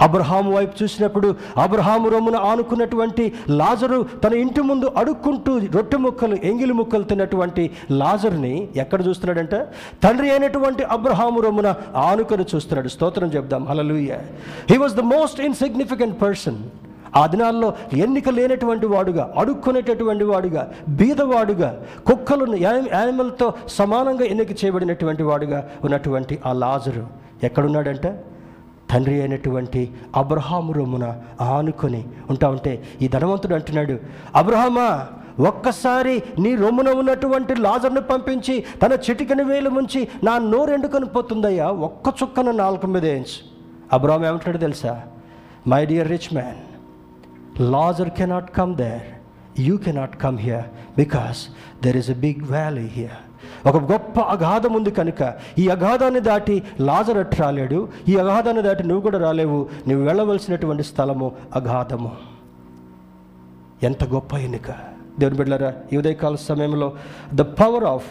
Speaker 1: అబ్రహాము వైపు చూసినప్పుడు అబ్రహాము రొమ్మున ఆనుకున్నటువంటి లాజరు తన ఇంటి ముందు అడుక్కుంటూ రొట్టె ముక్కలు ఎంగిలి ముక్కలు తిన్నటువంటి లాజర్ని ఎక్కడ చూస్తున్నాడంటే? తండ్రి అయినటువంటి అబ్రహాము రొమ్మున ఆనుకొని చూస్తున్నాడు. స్తోత్రం చెప్దాం. Hallelujah he was the most insignificant person ఆ దినాల్లో ఎన్నిక లేనటువంటి వాడుగా అడుక్కునేటటువంటి వాడుగా బీదవాడుగా కుక్కలు యానిమల్తో సమానంగా ఎన్నిక చేయబడినటువంటి వాడుగా ఉన్నటువంటి ఆ లాజరు ఎక్కడున్నాడంటే? తండ్రి అయినటువంటి అబ్రహాము రొమ్మున ఆనుకొని ఉంటా ఉంటే ఈ ధనవంతుడు అంటున్నాడు అబ్రహమా ఒక్కసారి నీ రొమ్మున ఉన్నటువంటి లాజర్ను పంపించి తన చిటికని వేలు ముంచి నా నోరు ఎండుకొని పోతుందయ్యా ఒక్క చుక్కన నాలుగు మీద వేయించు అబ్రహం ఏమంటాడు తెలుసా? My dear rich man Lazarus cannot come there you cannot come here because there is a big valley here. ఒక గొప్ప అగాధం ఉంది కనుక ఈ అగాధాన్ని దాటి లాజర్ రాలేడు. ఈ అగాధాన్ని దాటి నువ్వు కూడా రాలేవు. నువ్వు వెళ్ళవలసినటువంటి స్థలము అగాధము. ఎంత గొప్ప ఎన్నిక. దేవుని బిడ్డలారా ఈ ఉదయకాల సమయంలో the power of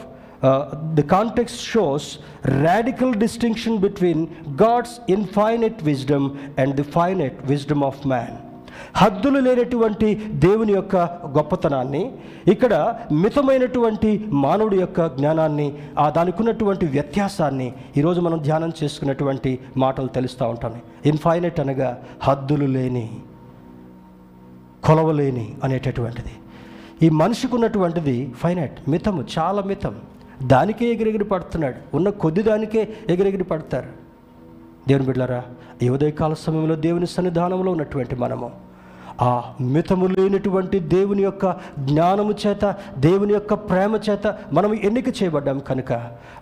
Speaker 1: the context shows radical distinction between God's infinite wisdom and the finite wisdom of man హద్దులు లేనటువంటి దేవుని యొక్క గొప్పతనాన్ని ఇక్కడ మితమైనటువంటి మానవుడి యొక్క జ్ఞానాన్ని ఆ దానికి ఉన్నటువంటి వ్యత్యాసాన్ని ఈరోజు మనం ధ్యానం చేసుకున్నటువంటి మాటలు తెలుస్తూ ఉంటాను. ఇన్ఫైనెట్ అనగా హద్దులు లేని కొలవలేని అనేటటువంటిది. ఈ మనిషికి ఉన్నటువంటిది ఫైనైట్ మితము చాలా మితం. దానికే ఎగిరెగిరి పడుతున్నాడు. ఉన్న కొద్ది దానికే ఎగిరెగిరి పడతారు. దేవుని బిడ్డలారా ఈ ఉదయకాల సమయంలో దేవుని సన్నిధానంలో ఉన్నటువంటి మనము ఆ మితము లేనటువంటి దేవుని యొక్క జ్ఞానము చేత దేవుని యొక్క ప్రేమ చేత మనం ఎన్నిక చేయబడ్డాం కనుక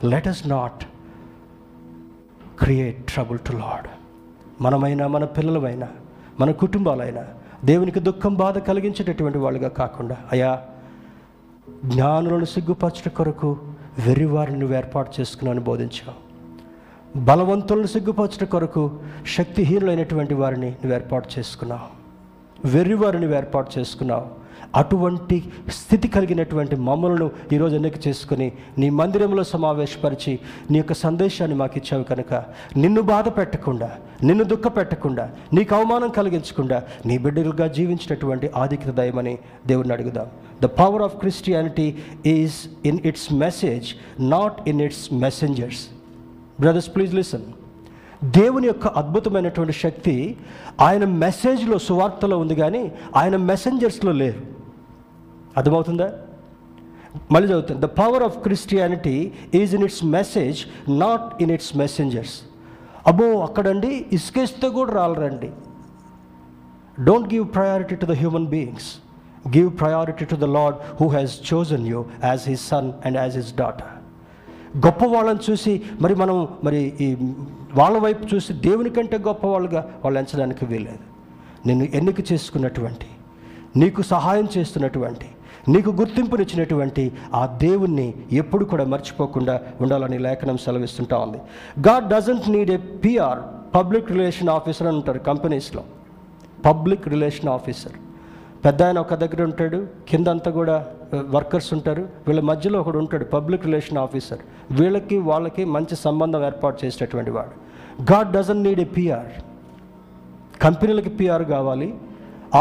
Speaker 1: let us not create trouble to Lord మనమైనా మన పిల్లలమైనా మన కుటుంబాలైనా దేవునికి దుఃఖం బాధ కలిగించేటటువంటి వాళ్ళుగా కాకుండా అయా జ్ఞానులను సిగ్గుపరచడం కొరకు వెర్రివారిని నువ్వు ఏర్పాటు చేసుకున్నాను బోధించావు. బలవంతులను సిగ్గుపరచడం కొరకు శక్తిహీనులైనటువంటి వారిని నువ్వు ఏర్పాటు చేసుకున్నావు. వెర్రివారిని ఏర్పాటు చేసుకున్నావు. అటువంటి స్థితి కలిగినటువంటి మమ్మలను ఈరోజు ఎన్నిక చేసుకుని నీ మందిరంలో సమావేశపరిచి నీ యొక్క సందేశాన్ని మాకు ఇచ్చావు కనుక నిన్ను బాధ పెట్టకుండా నిన్ను దుఃఖ పెట్టకుండా నీకు అవమానం కలిగించకుండా నీ బిడ్డలుగా జీవించినటువంటి ఆధిక్యత దయమని దేవుడిని అడుగుదాం. The power of Christianity is in its message not in its messengers brothers please listen దేవుని యొక్క అద్భుతమైనటువంటి శక్తి ఆయన మెసేజ్లో సువార్తలో ఉంది కానీ ఆయన మెసెంజర్స్లో లేరు అర్థమవుతుందా? మళ్ళీ చదువుతాను. The power of Christianity is in its message not in its messengers అబ్బో అక్కడండి ఇసుకేస్తే కూడా రాలరండి. Don't give priority to the human beings give priority to the Lord who has chosen you as his son and as his daughter గొప్ప వాళ్ళని చూసి మరి మనం మరి ఈ వాళ్ళ వైపు చూసి దేవుని కంటే గొప్ప వాళ్ళుగా వాళ్ళు ఎంచడానికి వీల్లేదు. నిన్ను ఎన్నిక చేసుకున్నటువంటి నీకు సహాయం చేస్తున్నటువంటి నీకు గుర్తింపునిచ్చినటువంటి ఆ దేవుణ్ణి ఎప్పుడు కూడా మర్చిపోకుండా ఉండాలని లేఖనం సెలవిస్తుంటా ఉంది. God doesn't need a PR public relation officer అని ఉంటారు కంపెనీస్లో. పబ్లిక్ రిలేషన్ ఆఫీసర్ పెద్ద ఆయన ఒక దగ్గర ఉంటాడు కిందంతా కూడా వర్కర్స్ ఉంటారు. వీళ్ళ మధ్యలో ఒకడు ఉంటాడు పబ్లిక్ రిలేషన్ ఆఫీసర్. వీళ్ళకి వాళ్ళకి మంచి సంబంధం ఏర్పాటు చేసేటటువంటి వాడు. God doesn't need a PR. కంపెనీలకి పిఆర్ కావాలి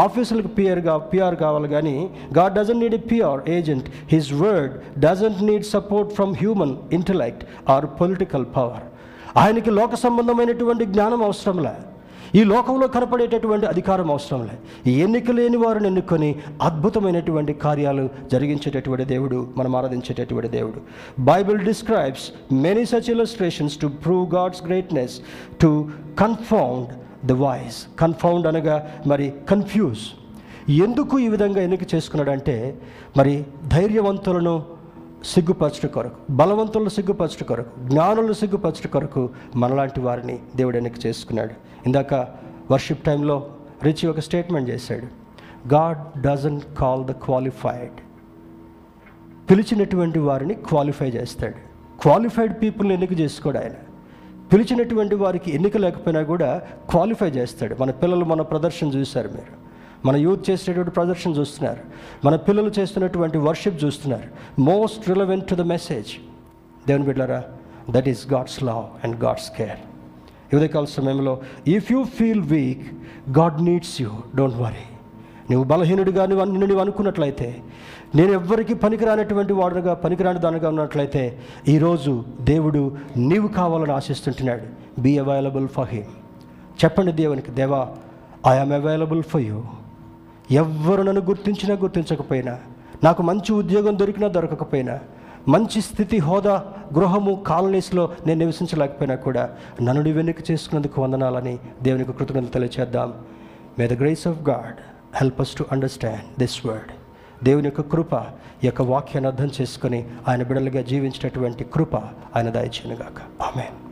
Speaker 1: ఆఫీసులకు పిఆర్ కా పిఆర్ కావాలి కానీ God doesn't need a PR agent. His word doesn't need support from human intellect or political power. ఆయనకి లోక సంబంధమైనటువంటి జ్ఞానం అవసరంలే ఈ లోకంలో కనపడేటటువంటి అధికారం అవసరంలే ఈ ఎన్నిక లేని వారిని ఎన్నుకొని అద్భుతమైనటువంటి కార్యాలు జరిగించేటటువంటి దేవుడు మనం ఆరాధించేటటువంటి దేవుడు. Bible describes many such illustrations to prove God's greatness to confound the wise confound అనగా మరి కన్ఫ్యూజ్ ఎందుకు ఈ విధంగా ఎన్నిక చేసుకున్నాడంటే మరి ధైర్యవంతులను సిగ్గుపరచట కొరకు బలవంతులను సిగ్గుపరచట కొరకు జ్ఞానులను సిగ్గుపరచట కొరకు మనలాంటి వారిని దేవుడు ఎన్నిక చేసుకున్నాడు. ఇందాక వర్షిప్ టైంలో రిచి ఒక స్టేట్మెంట్ చేశాడు. God doesn't call the qualified. పిలిచినటువంటి వారిని క్వాలిఫై చేస్తాడు. క్వాలిఫైడ్ పీపుల్ని ఎన్నిక చేసుకోడు ఆయన. పిలిచినటువంటి వారికి ఎన్నిక లేకపోయినా కూడా క్వాలిఫై చేస్తాడు. మన పిల్లలు మన ప్రదర్శన చూశారు మీరు. మన యూత్ చేసేటువంటి ప్రదర్శన చూస్తున్నారు. మన పిల్లలు చేస్తున్నటువంటి వర్షిప్ చూస్తున్నారు. Most relevant to the message దేవుని బిడ్డారా that is God's love and God's care ఉదయకాల సమయంలో if you feel weak God needs you don't worry నువ్వు బలహీనుడిగా నువ్వు నువ్వు అనుకున్నట్లయితే నేను ఎవ్వరికి పనికిరానటువంటి వాడుగా పనికిరాని దానిగా ఉన్నట్లయితే ఈరోజు దేవుడు నీవు కావాలని ఆశిస్తుంటున్నాడు. బీ అవైలబుల్ ఫర్ హిమ్ చెప్పండి దేవునికి దేవా ఐఎమ్ అవైలబుల్ ఫర్ యూ ఎవ్వరు నన్ను గుర్తించినా గుర్తించకపోయినా నాకు మంచి ఉద్యోగం దొరికినా దొరకకపోయినా మంచి స్థితి హోదా గృహము కాలనీస్లో నేను నివసించలేకపోయినా కూడా నన్నుడి వెనుక చేసుకున్నందుకు వందనాలని దేవునికి కృతజ్ఞత తెలియచేద్దాం. May the grace of God help us to understand this word దేవుని యొక్క కృప ఈ యొక్క వాక్యాన్ని అర్థం చేసుకొని ఆయన బిడలుగా జీవించినటువంటి కృప ఆయన దయచేయనుగాక ఆమె